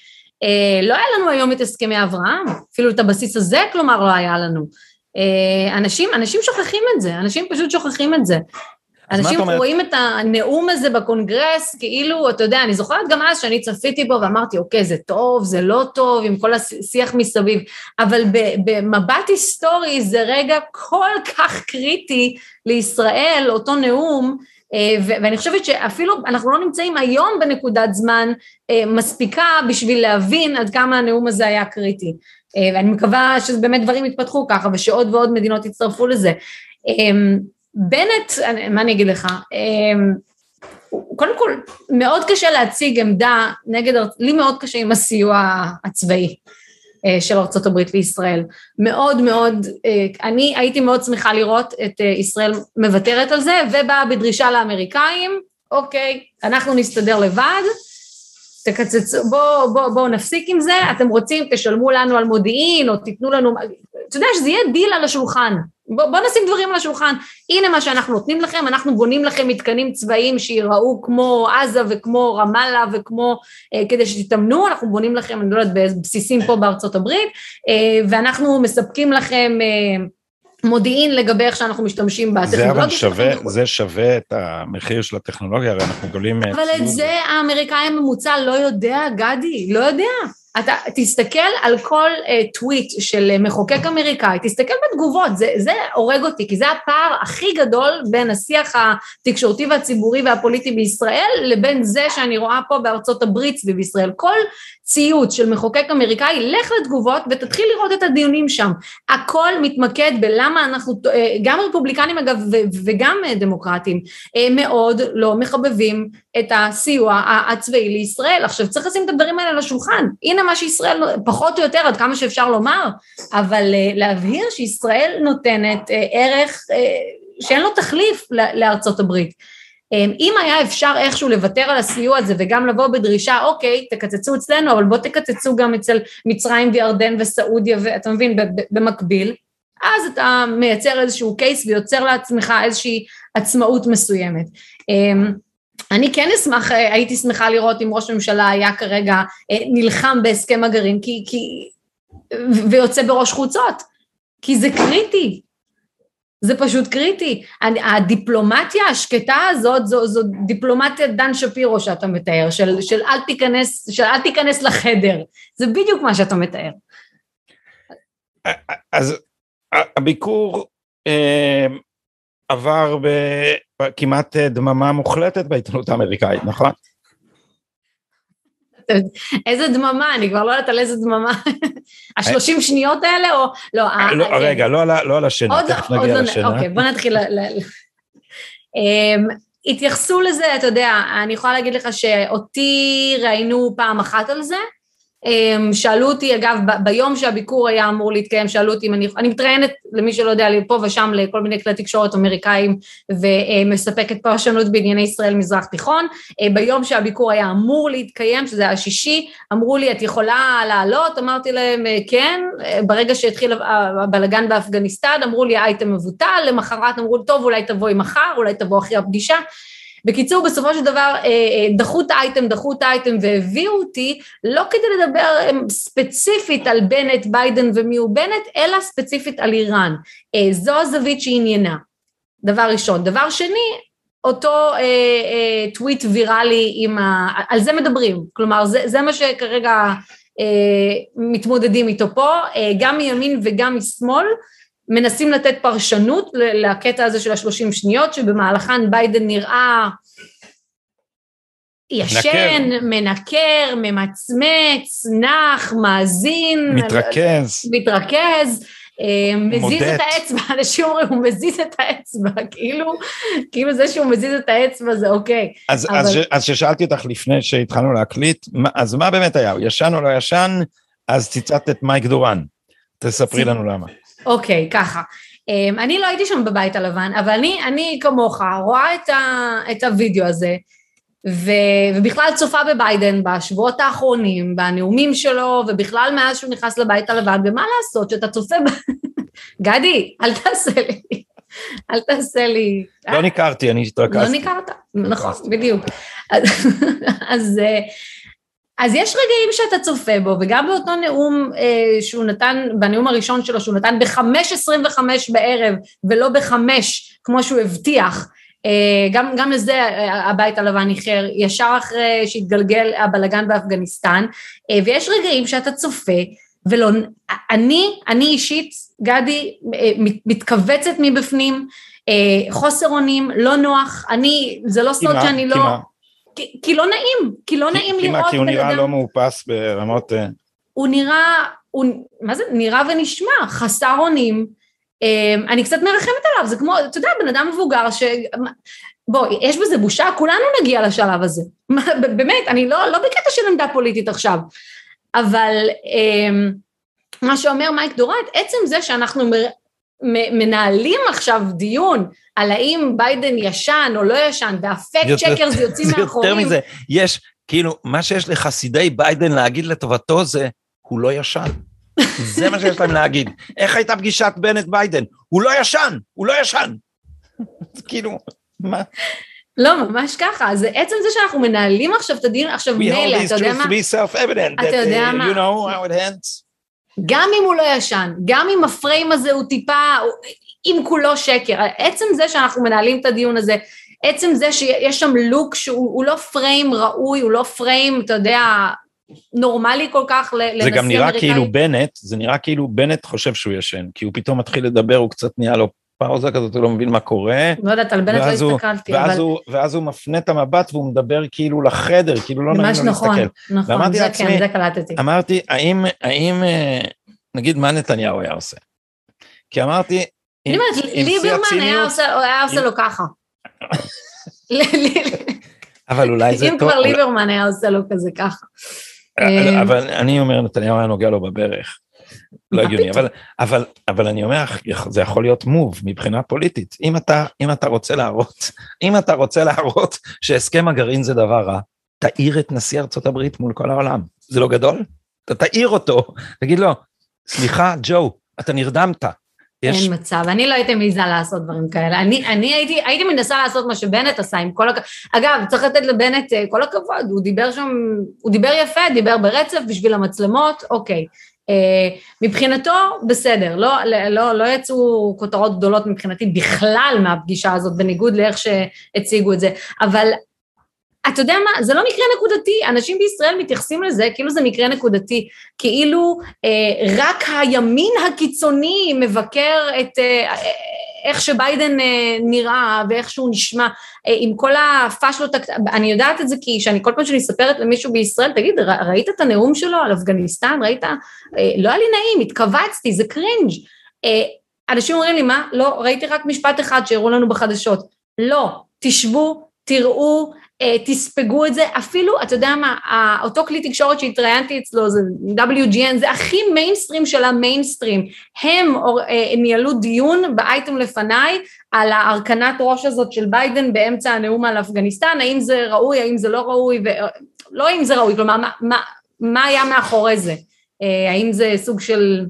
Speaker 2: אה, לא היה לנו היום את הסכמי אברהם, אפילו את הבסיס הזה כלומר לא היה לנו. אה, אנשים, אנשים שוכחים את זה, אנשים פשוט שוכחים את זה. אנשים רואים את הנאום הזה בקונגרס, כאילו, אתה יודע, אני זוכרת גם אז שאני צפיתי בו ואמרתי, אוקיי, זה טוב, זה לא טוב, עם כל השיח מסביב, אבל במבט היסטורי זה רגע כל כך קריטי לישראל, אותו נאום, אה, ואני חושבת שאפילו אנחנו לא נמצאים היום בנקודת זמן אה, מספיקה בשביל להבין עד כמה הנאום הזה היה קריטי. אה, ואני מקווה שבאמת דברים יתפתחו ככה ושעוד ועוד מדינות יצטרפו לזה. בנט, מה אני אגיד לך, אמ, קודם כל, מאוד קשה להציג עמדה נגד, לי מאוד קשה עם הסיוע הצבאי. של ארה"ב וישראל. מאוד מאוד, אני הייתי מאוד שמחה לראות את ישראל מוותרת על זה ובאה בדרישה לאמריקאים, אוקיי, אנחנו נסתדר לבד, תקצצו, בואו בוא, בוא נפסיק עם זה, אתם רוצים תשלמו לנו על מודיעין או תיתנו לנו, אתה יודע שזה יהיה דיל על השולחן, בואו בוא נשים דברים על השולחן, הנה מה שאנחנו נותנים לכם, אנחנו בונים לכם מתקנים צבאיים שיראו כמו עזה וכמו רמאללה וכמו, אה, כדי שתתאמנו, אנחנו בונים לכם, אני לא יודעת, בבסיסים פה בארצות הברית, אה, ואנחנו מספקים לכם אה, מודיעין לגבי איך שאנחנו משתמשים
Speaker 1: בטכנולוגיה. זה אבל שווה, זה שווה את המחיר של הטכנולוגיה, הרי אנחנו גולים...
Speaker 2: אבל את זה האמריקאי הממוצע לא יודע, גדי, לא יודע. אתה תסתכל על כל uh, טוויט של uh, מחוקק אמריקאי, תסתכל בתגובות, זה, זה הורג אותי, כי זה הפער הכי גדול בין השיח התקשורתי והציבורי והפוליטי בישראל לבין זה שאני רואה פה בארצות הברית סביב ישראל. כל ציוץ של מחוקק אמריקאי, לך לתגובות ותתחיל לראות את הדיונים שם. הכל מתמקד בלמה אנחנו, אה, גם רפובליקנים אגב וגם דמוקרטים, מאוד לא מחבבים את הסיוע הצבאי לישראל. עכשיו צריך לשים את הדברים האלה על השולחן. הנה מה שישראל, פחות או יותר, עד כמה שאפשר לומר, אבל אה, להבהיר שישראל נותנת אה, ערך אה, שאין לו תחליף לארצות הברית. אם היה אפשר איכשהו לוותר על הסיוע הזה וגם לבוא בדרישה, אוקיי, תקצצו אצלנו, אבל בואו תקצצו גם אצל מצרים וירדן וסעודיה, ואתה מבין, במקביל, אז אתה מייצר איזשהו קייס ויוצר לעצמך איזושהי עצמאות מסוימת. אני כן אשמח, הייתי שמחה לראות אם ראש הממשלה היה כרגע אה, נלחם בהסכם הגרעין כי, כי, ויוצא בראש חוצות, כי זה קריטי, זה פשוט קריטי. הדיפלומטיה השקטה הזאת, זו, זו דיפלומטיה דן שפירו שאתה מתאר, של, של, אל תיכנס, של אל תיכנס לחדר, זה בדיוק מה שאתה מתאר.
Speaker 1: אז הביקור אה, עבר בכמעט אה, דממה מוחלטת בעיתונות האמריקאית, נכון?
Speaker 2: איזה דממה, אני כבר לא יודעת על איזה דממה. השלושים שניות האלה או...
Speaker 1: לא, אה, לא כן. רגע, לא, לא על השינה, תכף נגיע לא לשינה.
Speaker 2: אוקיי, בוא נתחיל. אמ, התייחסו לזה, אתה יודע, אני יכולה להגיד לך שאותי ראיינו פעם אחת על זה, שאלו אותי, אגב, ביום שהביקור היה אמור להתקיים, שאלו אותי אם אני, אני מתראיינת, למי שלא יודע, פה ושם לכל מיני כלי תקשורת אמריקאים ומספקת פרשנות בענייני ישראל מזרח תיכון. אה, ביום שהביקור היה אמור להתקיים, שזה היה שישי, אמרו לי, את יכולה לעלות? אמרתי להם, אה, כן. אה, ברגע שהתחיל הבלגן באפגניסטן, אמרו לי, האייטם מבוטל, למחרת אמרו טוב, אולי תבואי מחר, אולי תבוא אחרי הפגישה. בקיצור, בסופו של דבר אה, אה, דחו את האייטם, דחו את האייטם והביאו אותי לא כדי לדבר אה, ספציפית על בנט, ביידן ומי הוא בנט, אלא ספציפית על איראן. זו הזווית שעניינה, דבר ראשון. דבר שני, אותו אה, אה, טוויט ויראלי עם ה... על זה מדברים, כלומר זה, זה מה שכרגע אה, מתמודדים איתו פה, אה, גם מימין וגם משמאל, מנסים לתת פרשנות לקטע הזה של השלושים שניות, שבמהלכן ביידן נראה ישן, נקר. מנקר, ממצמץ, נח, מאזין.
Speaker 1: מתרכז.
Speaker 2: מתרכז. אה, מזיז את האצבע, אנשים אומרים, הוא מזיז את האצבע, כאילו, כאילו זה שהוא מזיז את האצבע זה אוקיי.
Speaker 1: אז, אבל... אז, אז ששאלתי אותך לפני שהתחלנו להקליט, אז מה באמת היה? הוא ישן או לא ישן? אז ציטטת מייק דורן. תספרי לנו למה.
Speaker 2: אוקיי, ככה. אמ, אני לא הייתי שם בבית הלבן, אבל אני, אני כמוך רואה את, ה, את הוידאו הזה, ו, ובכלל צופה בביידן בשבועות האחרונים, בנאומים שלו, ובכלל מאז שהוא נכנס לבית הלבן, ומה לעשות שאתה צופה ב... גדי, אל תעשה לי. אל תעשה לי...
Speaker 1: לא ניכרתי, אני התרכזתי.
Speaker 2: לא ניכרת, נכון, בדיוק. אז אז יש רגעים שאתה צופה בו, וגם באותו נאום אה, שהוא נתן, בנאום הראשון שלו, שהוא נתן ב-5.25 בערב, ולא ב-5, כמו שהוא הבטיח, אה, גם, גם לזה אה, הבית הלבן איחר, ישר אחרי שהתגלגל הבלגן באפגניסטן, אה, ויש רגעים שאתה צופה, ולא, אני, אני אישית, גדי, אה, מתכווצת מבפנים, אה, חוסר אונים, לא נוח, אני, זה לא סוד שאני לא... כמה? כי, כי לא נעים, כי לא נעים
Speaker 1: כי
Speaker 2: לראות
Speaker 1: כי הוא נראה לא מאופס ברמות... אה,
Speaker 2: הוא נראה, הוא, מה זה, נראה ונשמע, חסר אונים, אמ, אני קצת מרחמת עליו, זה כמו, אתה יודע, בן אדם מבוגר ש... בוא, יש בזה בושה, כולנו נגיע לשלב הזה. באמת, אני לא, לא בקטע של עמדה פוליטית עכשיו, אבל אמ, מה שאומר מייק דורן, עצם זה שאנחנו מנהלים עכשיו דיון על האם ביידן ישן או לא ישן, וה fact checkers יוצאים מאחורים.
Speaker 1: יותר מזה, יש, כאילו, מה שיש לחסידי ביידן להגיד לטובתו זה, הוא לא ישן. זה מה שיש להם להגיד. איך הייתה פגישת בנט ביידן? הוא לא ישן, הוא לא ישן. כאילו, מה?
Speaker 2: לא, ממש ככה. אז עצם זה שאנחנו מנהלים עכשיו את הדיון, עכשיו מילא, אתה יודע מה?
Speaker 1: אתה יודע uh, מה?
Speaker 2: גם אם הוא לא ישן, גם אם הפריים הזה הוא טיפה, אם כולו שקר, עצם זה שאנחנו מנהלים את הדיון הזה, עצם זה שיש שם לוק שהוא לא פריים ראוי, הוא לא פריים, אתה יודע, נורמלי כל כך לנשיא אמריקאי.
Speaker 1: זה גם נראה כאילו בנט, זה נראה כאילו בנט חושב שהוא ישן, כי הוא פתאום מתחיל לדבר, הוא קצת נהיה לו פאוזה כזאת, הוא לא מבין מה קורה.
Speaker 2: לא יודעת, על בנט לא הסתכלתי,
Speaker 1: אבל... הוא, ואז הוא מפנה את המבט והוא מדבר כאילו לחדר, כאילו לא נעים לו
Speaker 2: נכון, להסתכל. ממש נכון, נכון, זה לעצמי, כן, זה קלטתי.
Speaker 1: אמרתי, האם, האם, אה, נגיד, מה נתניהו היה עושה? כי אמרתי,
Speaker 2: אני אומרת, ליברמן היה עושה לו ככה.
Speaker 1: אבל אולי זה
Speaker 2: טוב. אם כבר ליברמן היה עושה לו כזה ככה.
Speaker 1: אה, אבל אני אומר, נתניהו היה נוגע לו בברך. לא הגיוני, אבל, אבל, אבל אני אומר, זה יכול להיות מוב מבחינה פוליטית. אם אתה, אם אתה רוצה להראות, אם אתה רוצה להראות שהסכם הגרעין זה דבר רע, תאיר את נשיא ארצות הברית מול כל העולם. זה לא גדול? אתה תאיר אותו, תגיד לו, סליחה, ג'ו, אתה נרדמת,
Speaker 2: יש... אין מצב, אני לא הייתי מעיזה לעשות דברים כאלה. אני, אני הייתי, הייתי מנסה לעשות מה שבנט עשה עם כל הכבוד. אגב, צריך לתת לבנט אה, כל הכבוד, הוא דיבר שם, הוא דיבר יפה, דיבר ברצף בשביל המצלמות, אוקיי. Uh, מבחינתו, בסדר, לא, לא, לא יצאו כותרות גדולות מבחינתי בכלל מהפגישה הזאת, בניגוד לאיך שהציגו את זה, אבל אתה יודע מה, זה לא מקרה נקודתי, אנשים בישראל מתייחסים לזה כאילו זה מקרה נקודתי, כאילו אה, רק הימין הקיצוני מבקר את אה, איך שביידן אה, נראה ואיך שהוא נשמע, אה, עם כל הפאשלות, אני יודעת את זה כי שאני כל פעם שאני מספרת למישהו בישראל, תגיד, ראית את הנאום שלו על אפגניסטן, ראית? אה, לא היה לי נעים, התכווצתי, זה cringe. אה, אנשים אומרים לי, מה? לא, ראיתי רק משפט אחד שהראו לנו בחדשות. לא, תשבו, תראו, תספגו את זה, אפילו, אתה יודע מה, אותו כלי תקשורת שהתראיינתי אצלו, זה WGN, זה הכי מיינסטרים של המיינסטרים. הם אה, ניהלו דיון באייטם לפניי על ההרכנת ראש הזאת של ביידן באמצע הנאום על אפגניסטן, האם זה ראוי, האם זה לא ראוי, ו... לא האם זה ראוי, כלומר, מה, מה, מה היה מאחורי זה? אה, האם זה סוג של...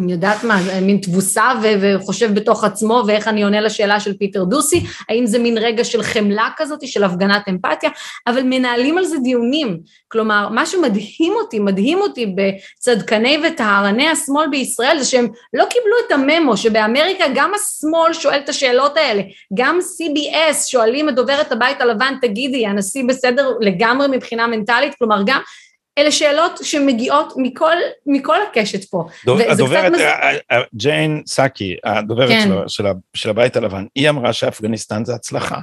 Speaker 2: אני יודעת מה, מין תבוסה ו- וחושב בתוך עצמו ואיך אני עונה לשאלה של פיטר דוסי, האם זה מין רגע של חמלה כזאת, של הפגנת אמפתיה, אבל מנהלים על זה דיונים. כלומר, מה שמדהים אותי, מדהים אותי בצדקני וטהרני השמאל בישראל, זה שהם לא קיבלו את ה memo, שבאמריקה גם השמאל שואל את השאלות האלה, גם CBS שואלים את דוברת הבית הלבן, תגידי, הנשיא בסדר לגמרי מבחינה מנטלית, כלומר גם אלה שאלות שמגיעות מכל, מכל הקשת פה.
Speaker 1: הדוברת, מז... אה, אה, ג'יין סאקי, הדוברת כן. שלו, של, של הבית הלבן, היא אמרה שאפגניסטן זה הצלחה.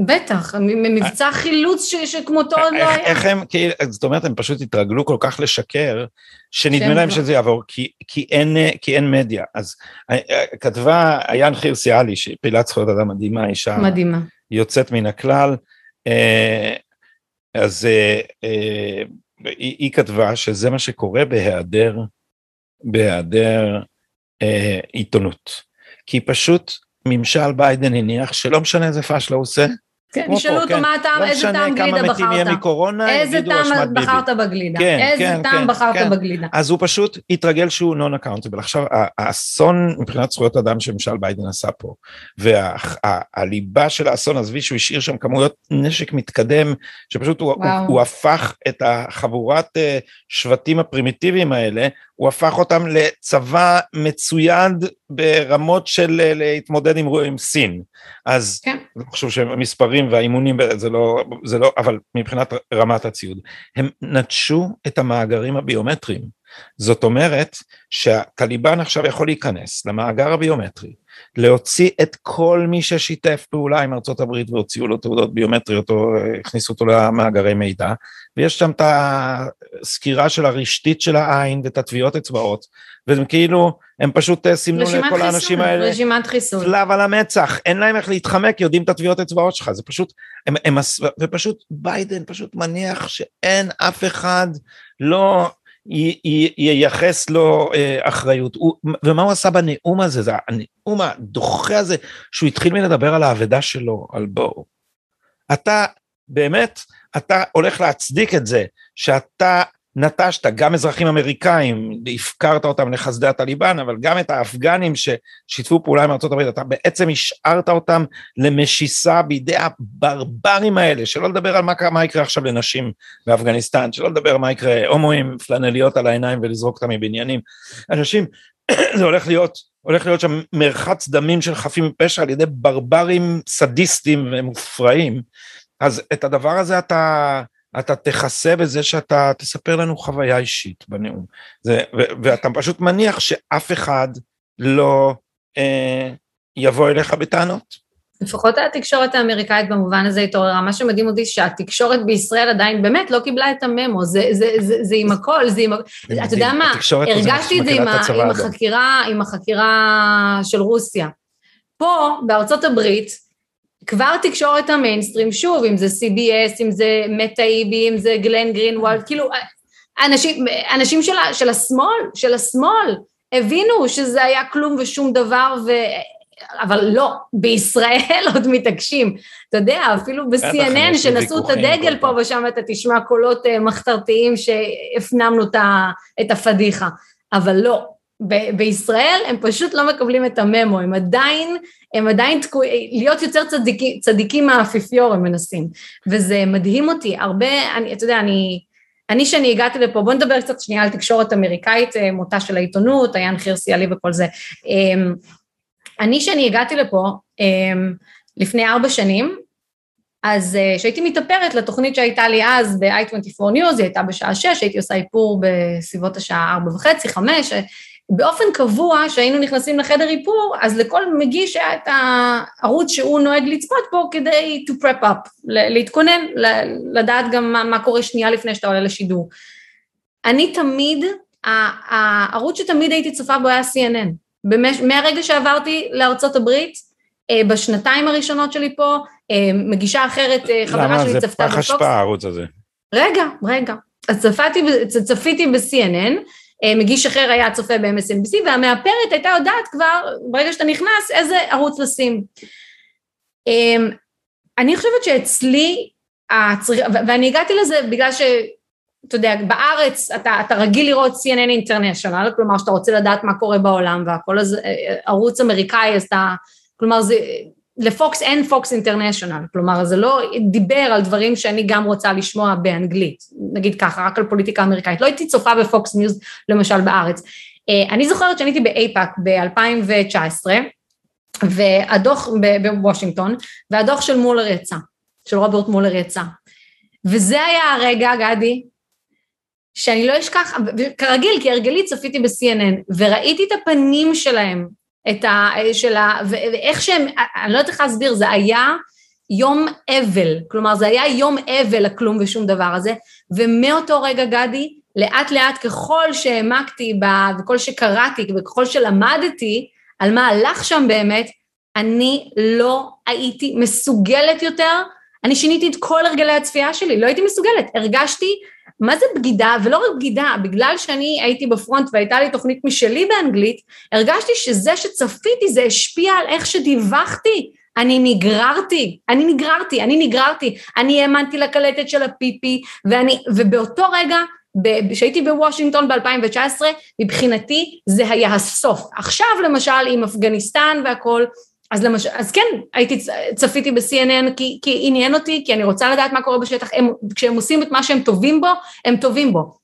Speaker 2: בטח, מבצע חילוץ ש, שכמותו עוד לא היה.
Speaker 1: איך הם, כי, זאת אומרת, הם פשוט התרגלו כל כך לשקר, שנדמה להם לא. שזה יעבור, כי, כי, אין, כי אין מדיה. אז אה, כתבה עיין חירסיאלי, שהיא פעילת זכויות אדם מדהימה, אישה מדהימה. יוצאת מן הכלל, אז היא, היא כתבה שזה מה שקורה בהיעדר, בהיעדר אה, עיתונות. כי פשוט ממשל ביידן הניח שלא משנה איזה פשלה הוא עושה,
Speaker 2: כן, נשאלו אותו כן. מה הטעם, לא איזה טעם גלידה בחרת. לא משנה כמה מתים יהיה
Speaker 1: מקורונה.
Speaker 2: איזה טעם בחרת בגלידה. כן, איזה כן, טעם כן, בחרת. בגלידה.
Speaker 1: אז הוא פשוט התרגל שהוא non accountable. עכשיו, האסון מבחינת זכויות אדם שממשל ביידן עשה פה, והליבה של האסון, עזבי שהוא השאיר שם כמויות נשק מתקדם, שפשוט הוא הפך את החבורת אה, שבטים הפרימיטיביים האלה, הוא הפך אותם לצבא מצויד ברמות של אה, להתמודד עם, עם סין. אז כן. אני חושב שהמספרים והאימונים זה לא, זה לא, אבל מבחינת רמת הציוד, הם נטשו את המאגרים הביומטריים. זאת אומרת שהטליבן עכשיו יכול להיכנס למאגר הביומטרי, להוציא את כל מי ששיתף פעולה עם ארצות הברית והוציאו לו תעודות ביומטריות או הכניסו אותו למאגרי מידע, ויש שם את הסקירה של הרשתית של העין ואת הטביעות אצבעות, והם כאילו, הם פשוט אה, סימנו לכל חיסון, האנשים האלה,
Speaker 2: רשימת חיסון,
Speaker 1: צלב על המצח, אין להם איך להתחמק, יודעים את הטביעות אצבעות שלך, זה פשוט, הם, הם, ופשוט ביידן פשוט מניח שאין אף אחד, לא, ייחס לו אה, אחריות. הוא, ומה הוא עשה בנאום הזה? זה הנאום הדוחה הזה, שהוא התחיל מלדבר על האבדה שלו, על בואו. אתה, באמת, אתה הולך להצדיק את זה, שאתה נטשת גם אזרחים אמריקאים, הפקרת אותם לחסדי הטליבן, אבל גם את האפגנים ששיתפו פעולה עם ארה"ב, אתה בעצם השארת אותם למשיסה בידי הברברים האלה, שלא לדבר על מה, מה יקרה עכשיו לנשים באפגניסטן, שלא לדבר על מה יקרה הומואים פלנליות על העיניים ולזרוק אותם מבניינים. אנשים, זה הולך להיות, הולך להיות שם מרחץ דמים של חפים מפשע על ידי ברברים סדיסטים ומופרעים, אז את הדבר הזה אתה... אתה תכסה בזה שאתה תספר לנו חוויה אישית בנאום. זה, ו- ואתה פשוט מניח שאף אחד לא אה, יבוא אליך בטענות.
Speaker 2: לפחות התקשורת האמריקאית במובן הזה התעוררה. מה שמדהים אותי שהתקשורת בישראל עדיין באמת לא קיבלה את הממו, זה, זה, זה, זה עם הכל, זה עם... אתה יודע מה, הרגשתי את זה עם, עם, החקירה, עם החקירה של רוסיה. פה, בארצות הברית, כבר תקשורת המיינסטרים, שוב, אם זה CBS, אם זה מטאיבי, אם זה גלן גרינוולד, כאילו, אנשים, אנשים של, של השמאל, של השמאל, הבינו שזה היה כלום ושום דבר, ו... אבל לא, בישראל עוד מתעקשים. אתה יודע, אפילו ב-CNN, שנשאו את הדגל פה ושם, אתה תשמע קולות אה, מחתרתיים שהפנמנו את הפדיחה. אבל לא, ב- בישראל הם פשוט לא מקבלים את הממו, הם עדיין, הם עדיין תקועים, להיות יותר צדיקים, צדיקים מהאפיפיור הם מנסים, וזה מדהים אותי, הרבה, אני, אתה יודע, אני, אני שאני הגעתי לפה, בוא נדבר קצת שנייה על תקשורת אמריקאית, אה, מותה של העיתונות, עיין חירסי עלי וכל זה. אמ, אני שאני הגעתי לפה אמ, לפני ארבע שנים, אז אה, כשהייתי מתאפרת לתוכנית שהייתה לי אז ב-i24 News, היא הייתה בשעה שש, הייתי עושה איפור בסביבות השעה ארבע וחצי, חמש, באופן קבוע, שהיינו נכנסים לחדר איפור, אז לכל מגיש היה את הערוץ שהוא נוהג לצפות בו כדי to prep up, להתכונן, לדעת גם מה, מה קורה שנייה לפני שאתה עולה לשידור. אני תמיד, הערוץ שתמיד הייתי צופה בו היה CNN. במש, מהרגע שעברתי לארצות הברית, אה, בשנתיים הראשונות שלי פה, אה, מגישה אחרת, אה, חברה שלי צפתה בפוקס.
Speaker 1: למה? זה פח אשפה הערוץ הזה.
Speaker 2: רגע, רגע. אז צפיתי, צפיתי ב-CNN, מגיש אחר היה צופה ב-MSNBC, והמאפרת הייתה יודעת כבר, ברגע שאתה נכנס, איזה ערוץ לשים. אמ, אני חושבת שאצלי, הצריך, ואני הגעתי לזה בגלל ש... אתה יודע, בארץ אתה, אתה רגיל לראות CNN International, כלומר שאתה רוצה לדעת מה קורה בעולם והכל, אז אה, ערוץ אמריקאי, אז אתה, כלומר זה, לפוקס אין פוקס International, כלומר זה לא דיבר על דברים שאני גם רוצה לשמוע באנגלית, נגיד ככה, רק על פוליטיקה אמריקאית, לא הייתי צופה בפוקס ניוז למשל בארץ. אה, אני זוכרת שאני הייתי באייפאק ב-2019, והדוח בוושינגטון, והדוח של מולר יצא, של רוברט מולר יצא. וזה היה הרגע, גדי, שאני לא אשכח, כרגיל, כי הרגלי צפיתי ב-CNN, וראיתי את הפנים שלהם את ה... של ה... ואיך שהם, אני לא יודעת איך להסביר, זה היה יום אבל, כלומר זה היה יום אבל הכלום ושום דבר הזה, ומאותו רגע גדי, לאט לאט ככל שהעמקתי בה, וכל שקראתי, וככל שלמדתי על מה הלך שם באמת, אני לא הייתי מסוגלת יותר, אני שיניתי את כל הרגלי הצפייה שלי, לא הייתי מסוגלת, הרגשתי מה זה בגידה, ולא רק בגידה, בגלל שאני הייתי בפרונט והייתה לי תוכנית משלי באנגלית, הרגשתי שזה שצפיתי זה השפיע על איך שדיווחתי. אני נגררתי, אני נגררתי, אני נגררתי, אני האמנתי לקלטת של הפיפי, ואני, ובאותו רגע, כשהייתי בוושינגטון ב-2019, מבחינתי זה היה הסוף. עכשיו למשל עם אפגניסטן והכל, אז למשל, אז כן, הייתי, צפיתי ב-CNN כי, כי עניין אותי, כי אני רוצה לדעת מה קורה בשטח, הם, כשהם עושים את מה שהם טובים בו, הם טובים בו.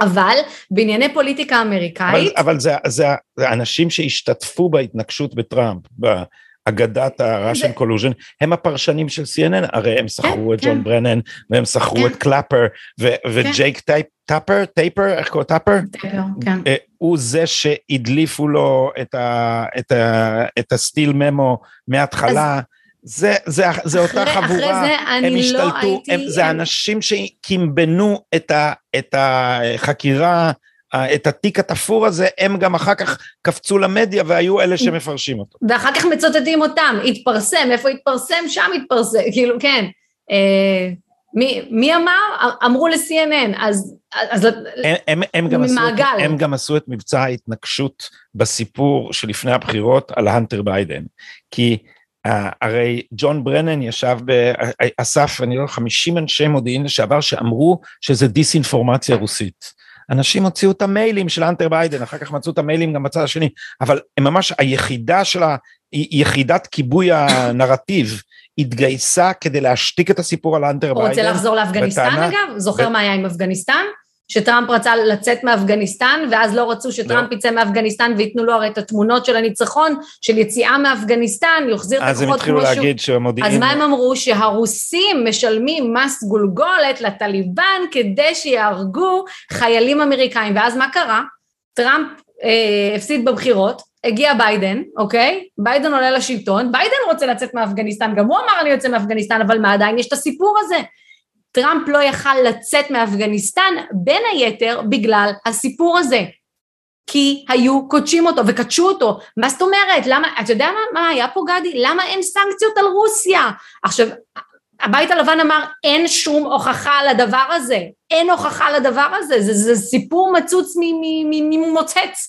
Speaker 2: אבל בענייני פוליטיקה אמריקאית...
Speaker 1: אבל, אבל זה, זה, זה אנשים שהשתתפו בהתנקשות בטראמפ, אגדת ה-Russian collusion, הם הפרשנים של CNN, הרי הם שכרו כן, את ג'ון כן. ברנן, והם שכרו כן. את קלאפר, וג'ייק טאפר, טייפר, איך קוראים טאפר? טייפר, כן. אה, הוא זה שהדליפו לו את, את, את הסטיל memo מההתחלה. זה, זה, זה אותה אחרי, חבורה, אחרי זה הם לא השתלטו, לא הייתי... הם, זה הם... אנשים שקימבנו את, ה, את החקירה את התיק התפור הזה, הם גם אחר כך קפצו למדיה והיו אלה שמפרשים אותו.
Speaker 2: ואחר כך מצוטטים אותם, התפרסם, איפה התפרסם? שם התפרסם, כאילו, כן. אה, מי, מי אמר? אמרו ל-CNN, אז... אז
Speaker 1: הם, הם, הם, גם עשו, הם גם עשו את מבצע ההתנקשות בסיפור שלפני הבחירות על הנטר ביידן. כי אה, הרי ג'ון ברנן ישב, אסף, אני לא יודע, 50 אנשי מודיעין לשעבר שאמרו שזה דיסאינפורמציה רוסית. אנשים הוציאו את המיילים של הנטר ביידן, אחר כך מצאו את המיילים גם בצד השני, אבל הם ממש, היחידה של ה... יחידת כיבוי הנרטיב התגייסה כדי להשתיק את הסיפור על אנטר ביידן.
Speaker 2: הוא רוצה לחזור לאפגניסטן בטענה, אגב? זוכר ו... מה היה עם אפגניסטן? שטראמפ רצה לצאת מאפגניסטן, ואז לא רצו שטראמפ לא. יצא מאפגניסטן וייתנו לו הרי את התמונות של הניצחון, של יציאה מאפגניסטן, יחזיר את הכוחות
Speaker 1: כמו שהוא. אז הם התחילו להגיד שהמודיעין...
Speaker 2: אז מה הם אמרו? שהרוסים משלמים מס גולגולת לטליבן כדי שיהרגו חיילים אמריקאים, ואז מה קרה? טראמפ אה, הפסיד בבחירות, הגיע ביידן, אוקיי? ביידן עולה לשלטון, ביידן רוצה לצאת מאפגניסטן, גם הוא אמר אני יוצא מאפגניסטן, אבל מה עדיין יש את הסיפור הזה. טראמפ לא יכל לצאת מאפגניסטן, בין היתר בגלל הסיפור הזה. כי היו קודשים אותו וקדשו אותו. מה זאת אומרת? למה, אתה יודע מה, מה היה פה גדי? למה אין סנקציות על רוסיה? עכשיו, הבית הלבן אמר אין שום הוכחה על הדבר הזה, אין הוכחה לדבר הזה, זה, זה סיפור מצוץ ממוצץ.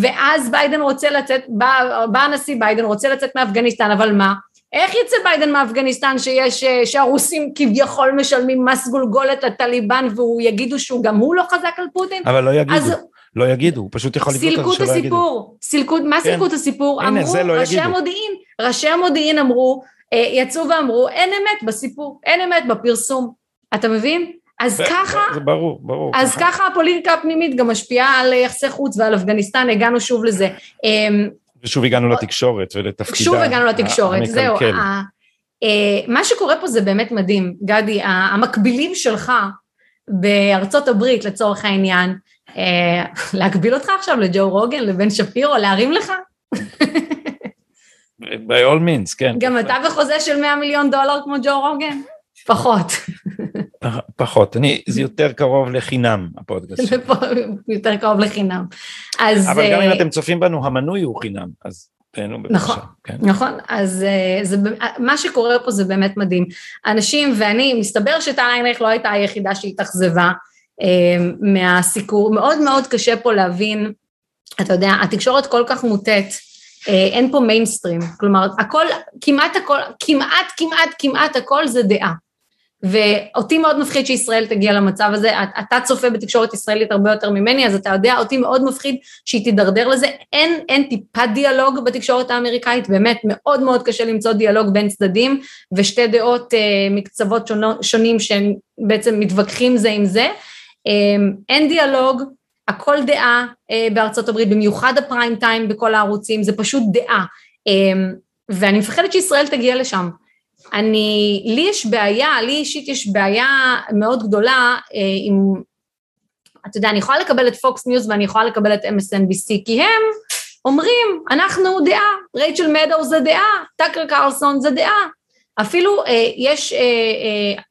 Speaker 2: ואז ביידן רוצה לצאת, בא, בא הנשיא ביידן רוצה לצאת מאפגניסטן, אבל מה? איך יצא ביידן מאפגניסטן שיש, שהרוסים כביכול משלמים מס גולגולת לטליבן והוא יגידו שהוא גם הוא לא חזק על פוטין?
Speaker 1: אבל לא יגידו. אז, לא יגידו, הוא פשוט יכול לבדוק
Speaker 2: את זה שלא יגידו. סילקו את הסיפור, מה כן. סילקו את הסיפור? הנה, אמרו,
Speaker 1: לא
Speaker 2: ראשי
Speaker 1: יגידו.
Speaker 2: המודיעין, ראשי המודיעין אמרו, אה, יצאו ואמרו, אין אמת בסיפור, אין אמת בפרסום. אתה מבין? אז ככה,
Speaker 1: זה ברור, ברור.
Speaker 2: אז ככה. ככה הפוליטיקה הפנימית גם משפיעה על יחסי חוץ ועל אפגניסטן, הגענו שוב לזה.
Speaker 1: ושוב הגענו לתקשורת ולתפקידה
Speaker 2: שוב הגענו לתקשורת, זהו. אה, מה שקורה פה זה באמת מדהים, גדי, המקבילים שלך בארצות הברית לצורך העניין, אה, להקביל אותך עכשיו לג'ו רוגן, לבן שפירו, להרים לך?
Speaker 1: by all means, כן.
Speaker 2: גם אתה בחוזה של 100 מיליון דולר כמו ג'ו רוגן? פחות.
Speaker 1: פחות, אני, זה יותר קרוב לחינם, הפודקאסט.
Speaker 2: יותר קרוב לחינם. אז...
Speaker 1: אבל גם אם אה, אתם צופים בנו, המנוי הוא חינם, אז תהנו בבקשה.
Speaker 2: נכון, כן. נכון, אז אה, זה, מה שקורה פה זה באמת מדהים. אנשים, ואני, מסתבר שטל איינריך לא הייתה היחידה שהתאכזבה אה, מהסיקור, מאוד מאוד קשה פה להבין, אתה יודע, התקשורת כל כך מוטית, אין פה מיינסטרים, כלומר, הכל, כמעט הכל, כמעט, כמעט, כמעט הכל זה דעה. ואותי מאוד מפחיד שישראל תגיע למצב הזה, אתה צופה בתקשורת ישראלית הרבה יותר ממני, אז אתה יודע, אותי מאוד מפחיד שהיא תידרדר לזה, אין, אין טיפה דיאלוג בתקשורת האמריקאית, באמת מאוד מאוד קשה למצוא דיאלוג בין צדדים, ושתי דעות אה, מקצוות שונו, שונים שהם בעצם מתווכחים זה עם זה, אה, אין דיאלוג, הכל דעה אה, בארצות הברית, במיוחד הפריים טיים בכל הערוצים, זה פשוט דעה, אה, ואני מפחדת שישראל תגיע לשם. אני, לי יש בעיה, לי אישית יש בעיה מאוד גדולה אה, עם, אתה יודע, אני יכולה לקבל את פוקס ניוז ואני יכולה לקבל את MSNBC, כי הם אומרים, אנחנו דעה, רייצ'ל מדאו זה דעה, טאקר קרלסון זה דעה. אפילו אה, יש אה, אה,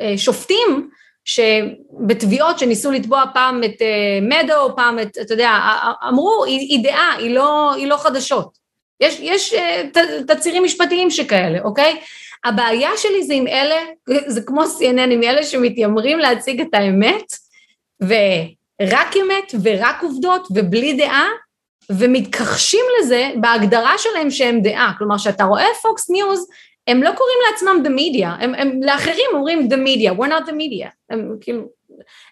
Speaker 2: אה, שופטים שבתביעות שניסו לתבוע פעם את אה, מדאו, פעם את, אתה יודע, אמרו, היא, היא דעה, היא לא, היא לא חדשות. יש, יש אה, תצהירים משפטיים שכאלה, אוקיי? הבעיה שלי זה עם אלה, זה כמו CNN, עם אלה שמתיימרים להציג את האמת, ורק אמת ורק עובדות ובלי דעה, ומתכחשים לזה בהגדרה שלהם שהם דעה. כלומר, כשאתה רואה פוקס ניוז, הם לא קוראים לעצמם the media, הם, הם לאחרים אומרים the media, we're not the media. הם כאילו...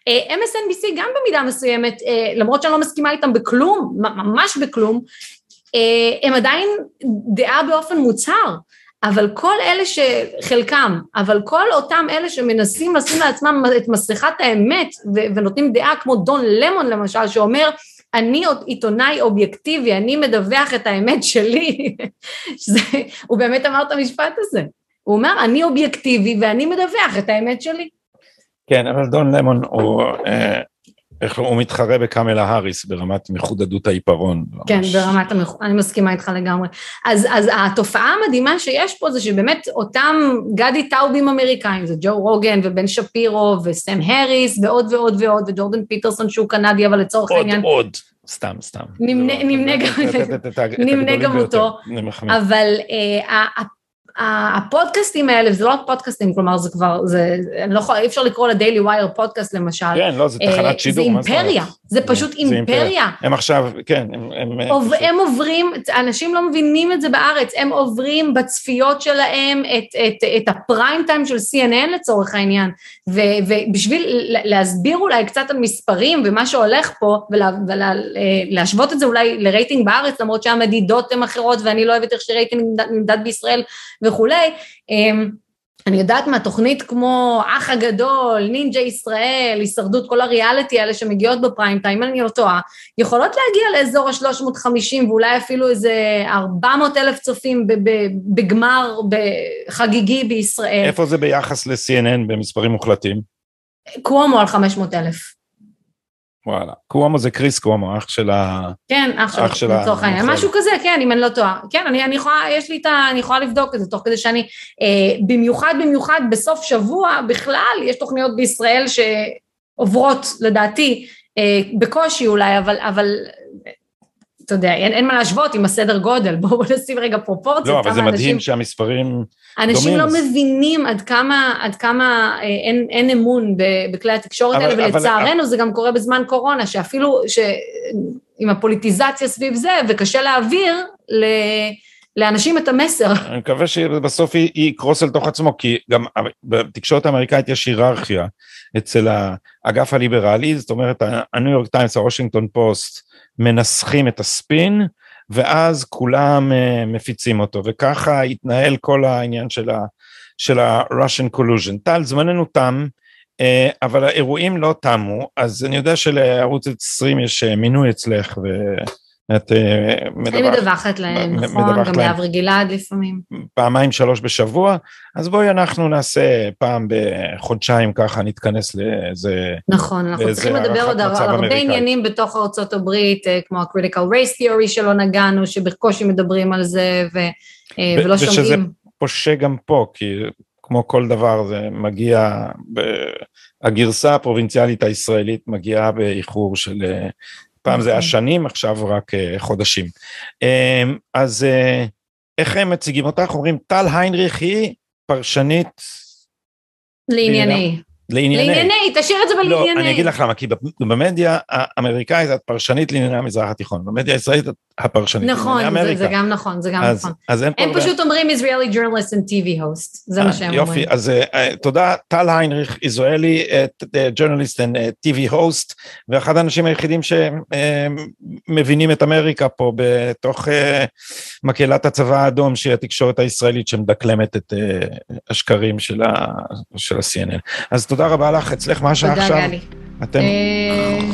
Speaker 2: אה, MSNBC גם במידה מסוימת, אה, למרות שאני לא מסכימה איתם בכלום, ממש בכלום, אה, הם עדיין דעה באופן מוצהר, אבל כל אלה שחלקם, אבל כל אותם אלה שמנסים לשים לעצמם את מסכת האמת ונותנים דעה כמו דון למון למשל, שאומר אני עיתונאי אובייקטיבי, אני מדווח את האמת שלי, שזה, הוא באמת אמר את המשפט הזה, הוא אומר אני אובייקטיבי ואני מדווח את האמת שלי.
Speaker 1: כן, אבל דון למון הוא אה, איך הוא מתחרה בקמלה האריס ברמת מחודדות העיפרון.
Speaker 2: כן, ממש. ברמת המח... אני מסכימה איתך לגמרי. אז, אז התופעה המדהימה שיש פה זה שבאמת אותם גדי טאובים אמריקאים, זה ג'ו רוגן ובן שפירו וסם האריס ועוד ועוד ועוד וג'ורדן פיטרסון שהוא קנדי אבל לצורך
Speaker 1: עוד,
Speaker 2: העניין.
Speaker 1: עוד, עוד. סתם, סתם.
Speaker 2: נמנה גם אותו, אבל אה, הפודקאסטים האלה, זה לא פודקאסטים, כלומר זה כבר, זה, אני לא יכולה, אי אפשר לקרוא לדיילי ווייר פודקאסט למשל.
Speaker 1: כן, לא, זה תחנת שידור.
Speaker 2: זה אימפריה, זה פשוט אימפריה.
Speaker 1: הם עכשיו, כן, הם...
Speaker 2: הם, עוברים, אנשים לא מבינים את זה בארץ, הם עוברים בצפיות שלהם את, את, את הפריים טיים של CNN לצורך העניין, ו, ובשביל להסביר אולי קצת על מספרים ומה שהולך פה, ולהשוות את זה אולי לרייטינג בארץ, למרות שהמדידות הן אחרות ואני לא אוהבת איך שרייטינג נמדד בישראל וכולי, אמ, אני יודעת מה, תוכנית כמו אח הגדול, נינג'ה ישראל, הישרדות, כל הריאליטי האלה שמגיעות בפריים טיים, אני לא טועה, יכולות להגיע לאזור ה-350 ואולי אפילו איזה 400 אלף צופים בגמר חגיגי בישראל.
Speaker 1: איפה זה ביחס ל-CNN במספרים מוחלטים?
Speaker 2: קוומו על 500 אלף.
Speaker 1: וואלה. קוומו זה קריס קוומו, אח של ה...
Speaker 2: כן, אח של לצורך העניין. משהו כזה, כן, אם אני לא טועה. כן, אני, אני יכולה, יש לי את ה... אני יכולה לבדוק את זה, תוך כדי שאני... אה, במיוחד, במיוחד בסוף שבוע, בכלל, יש תוכניות בישראל שעוברות, לדעתי, אה, בקושי אולי, אבל, אבל אתה יודע, אין, אין מה להשוות עם הסדר גודל, בואו נשים רגע פרופורציות.
Speaker 1: לא, אבל זה מדהים אנשים, שהמספרים
Speaker 2: אנשים דומים. לא מבינים עד כמה, עד כמה אה, אין, אין אמון בכלי התקשורת האלה, ולצערנו אבל... זה גם קורה בזמן קורונה, שאפילו ש... עם הפוליטיזציה סביב זה, וקשה להעביר ל... לאנשים את המסר.
Speaker 1: אני מקווה שבסוף היא יקרוס אל תוך עצמו, כי גם בתקשורת האמריקאית יש היררכיה אצל האגף הליברלי, זאת אומרת, הניו יורק טיימס, הוושינגטון פוסט, מנסחים את הספין, ואז כולם uh, מפיצים אותו, וככה התנהל כל העניין של ה- של ה-Russian collusion. טל, זמננו תם, uh, אבל האירועים לא תמו, אז אני יודע שלערוץ 20 יש uh, מינוי אצלך, ו...
Speaker 2: את מדווחת. אני מדווחת להם, נכון, גם לאברי גלעד לפעמים.
Speaker 1: פעמיים שלוש בשבוע, אז בואי אנחנו נעשה פעם בחודשיים ככה, נתכנס לאיזה...
Speaker 2: נכון, אנחנו צריכים לדבר עוד על הרבה עניינים בתוך ארצות הברית, אה, כמו ה-critical race theory שלא נגענו, שבקושי מדברים על זה ו, אה, ולא שומעים. ושזה
Speaker 1: פושה גם פה, כי כמו כל דבר זה מגיע, ב... הגרסה הפרובינציאלית הישראלית מגיעה באיחור של אה, פעם זה היה אוקיי. שנים, עכשיו רק uh, חודשים. Um, אז uh, איך הם מציגים אותך? אומרים, טל היינריך היא פרשנית...
Speaker 2: לענייני. לענייני. לענייני, תשאיר את זה בלענייני.
Speaker 1: לא, אני אגיד לך למה, כי במדיה האמריקאית את פרשנית לענייני המזרח התיכון, במדיה הישראלית את הפרשנית
Speaker 2: נכון, לענייני אמריקה. נכון, זה גם נכון, זה גם אז, נכון. אז הם, הם פשוט אומרים Israeli journalist and TV host, זה מה שהם
Speaker 1: יופי, אומרים. יופי, אז uh, תודה, טל היינריך, ישראלי journalist and TV host, ואחד האנשים היחידים שמבינים את אמריקה פה בתוך uh, מקהלת הצבא האדום, שהיא התקשורת הישראלית שמדקלמת את uh, השקרים של ה-CNN. אז תודה רבה לך, אצלך מה השעה עכשיו?
Speaker 2: תודה גלי. אתם...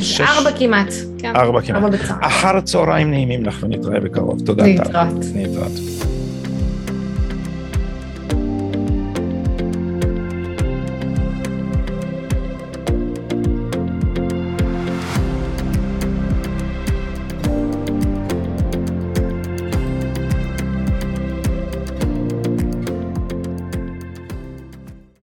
Speaker 2: שש... ארבע כמעט.
Speaker 1: ארבע כמעט. אחר צהריים נעימים לך ונתראה בקרוב. תודה.
Speaker 2: להתראות. להתראות.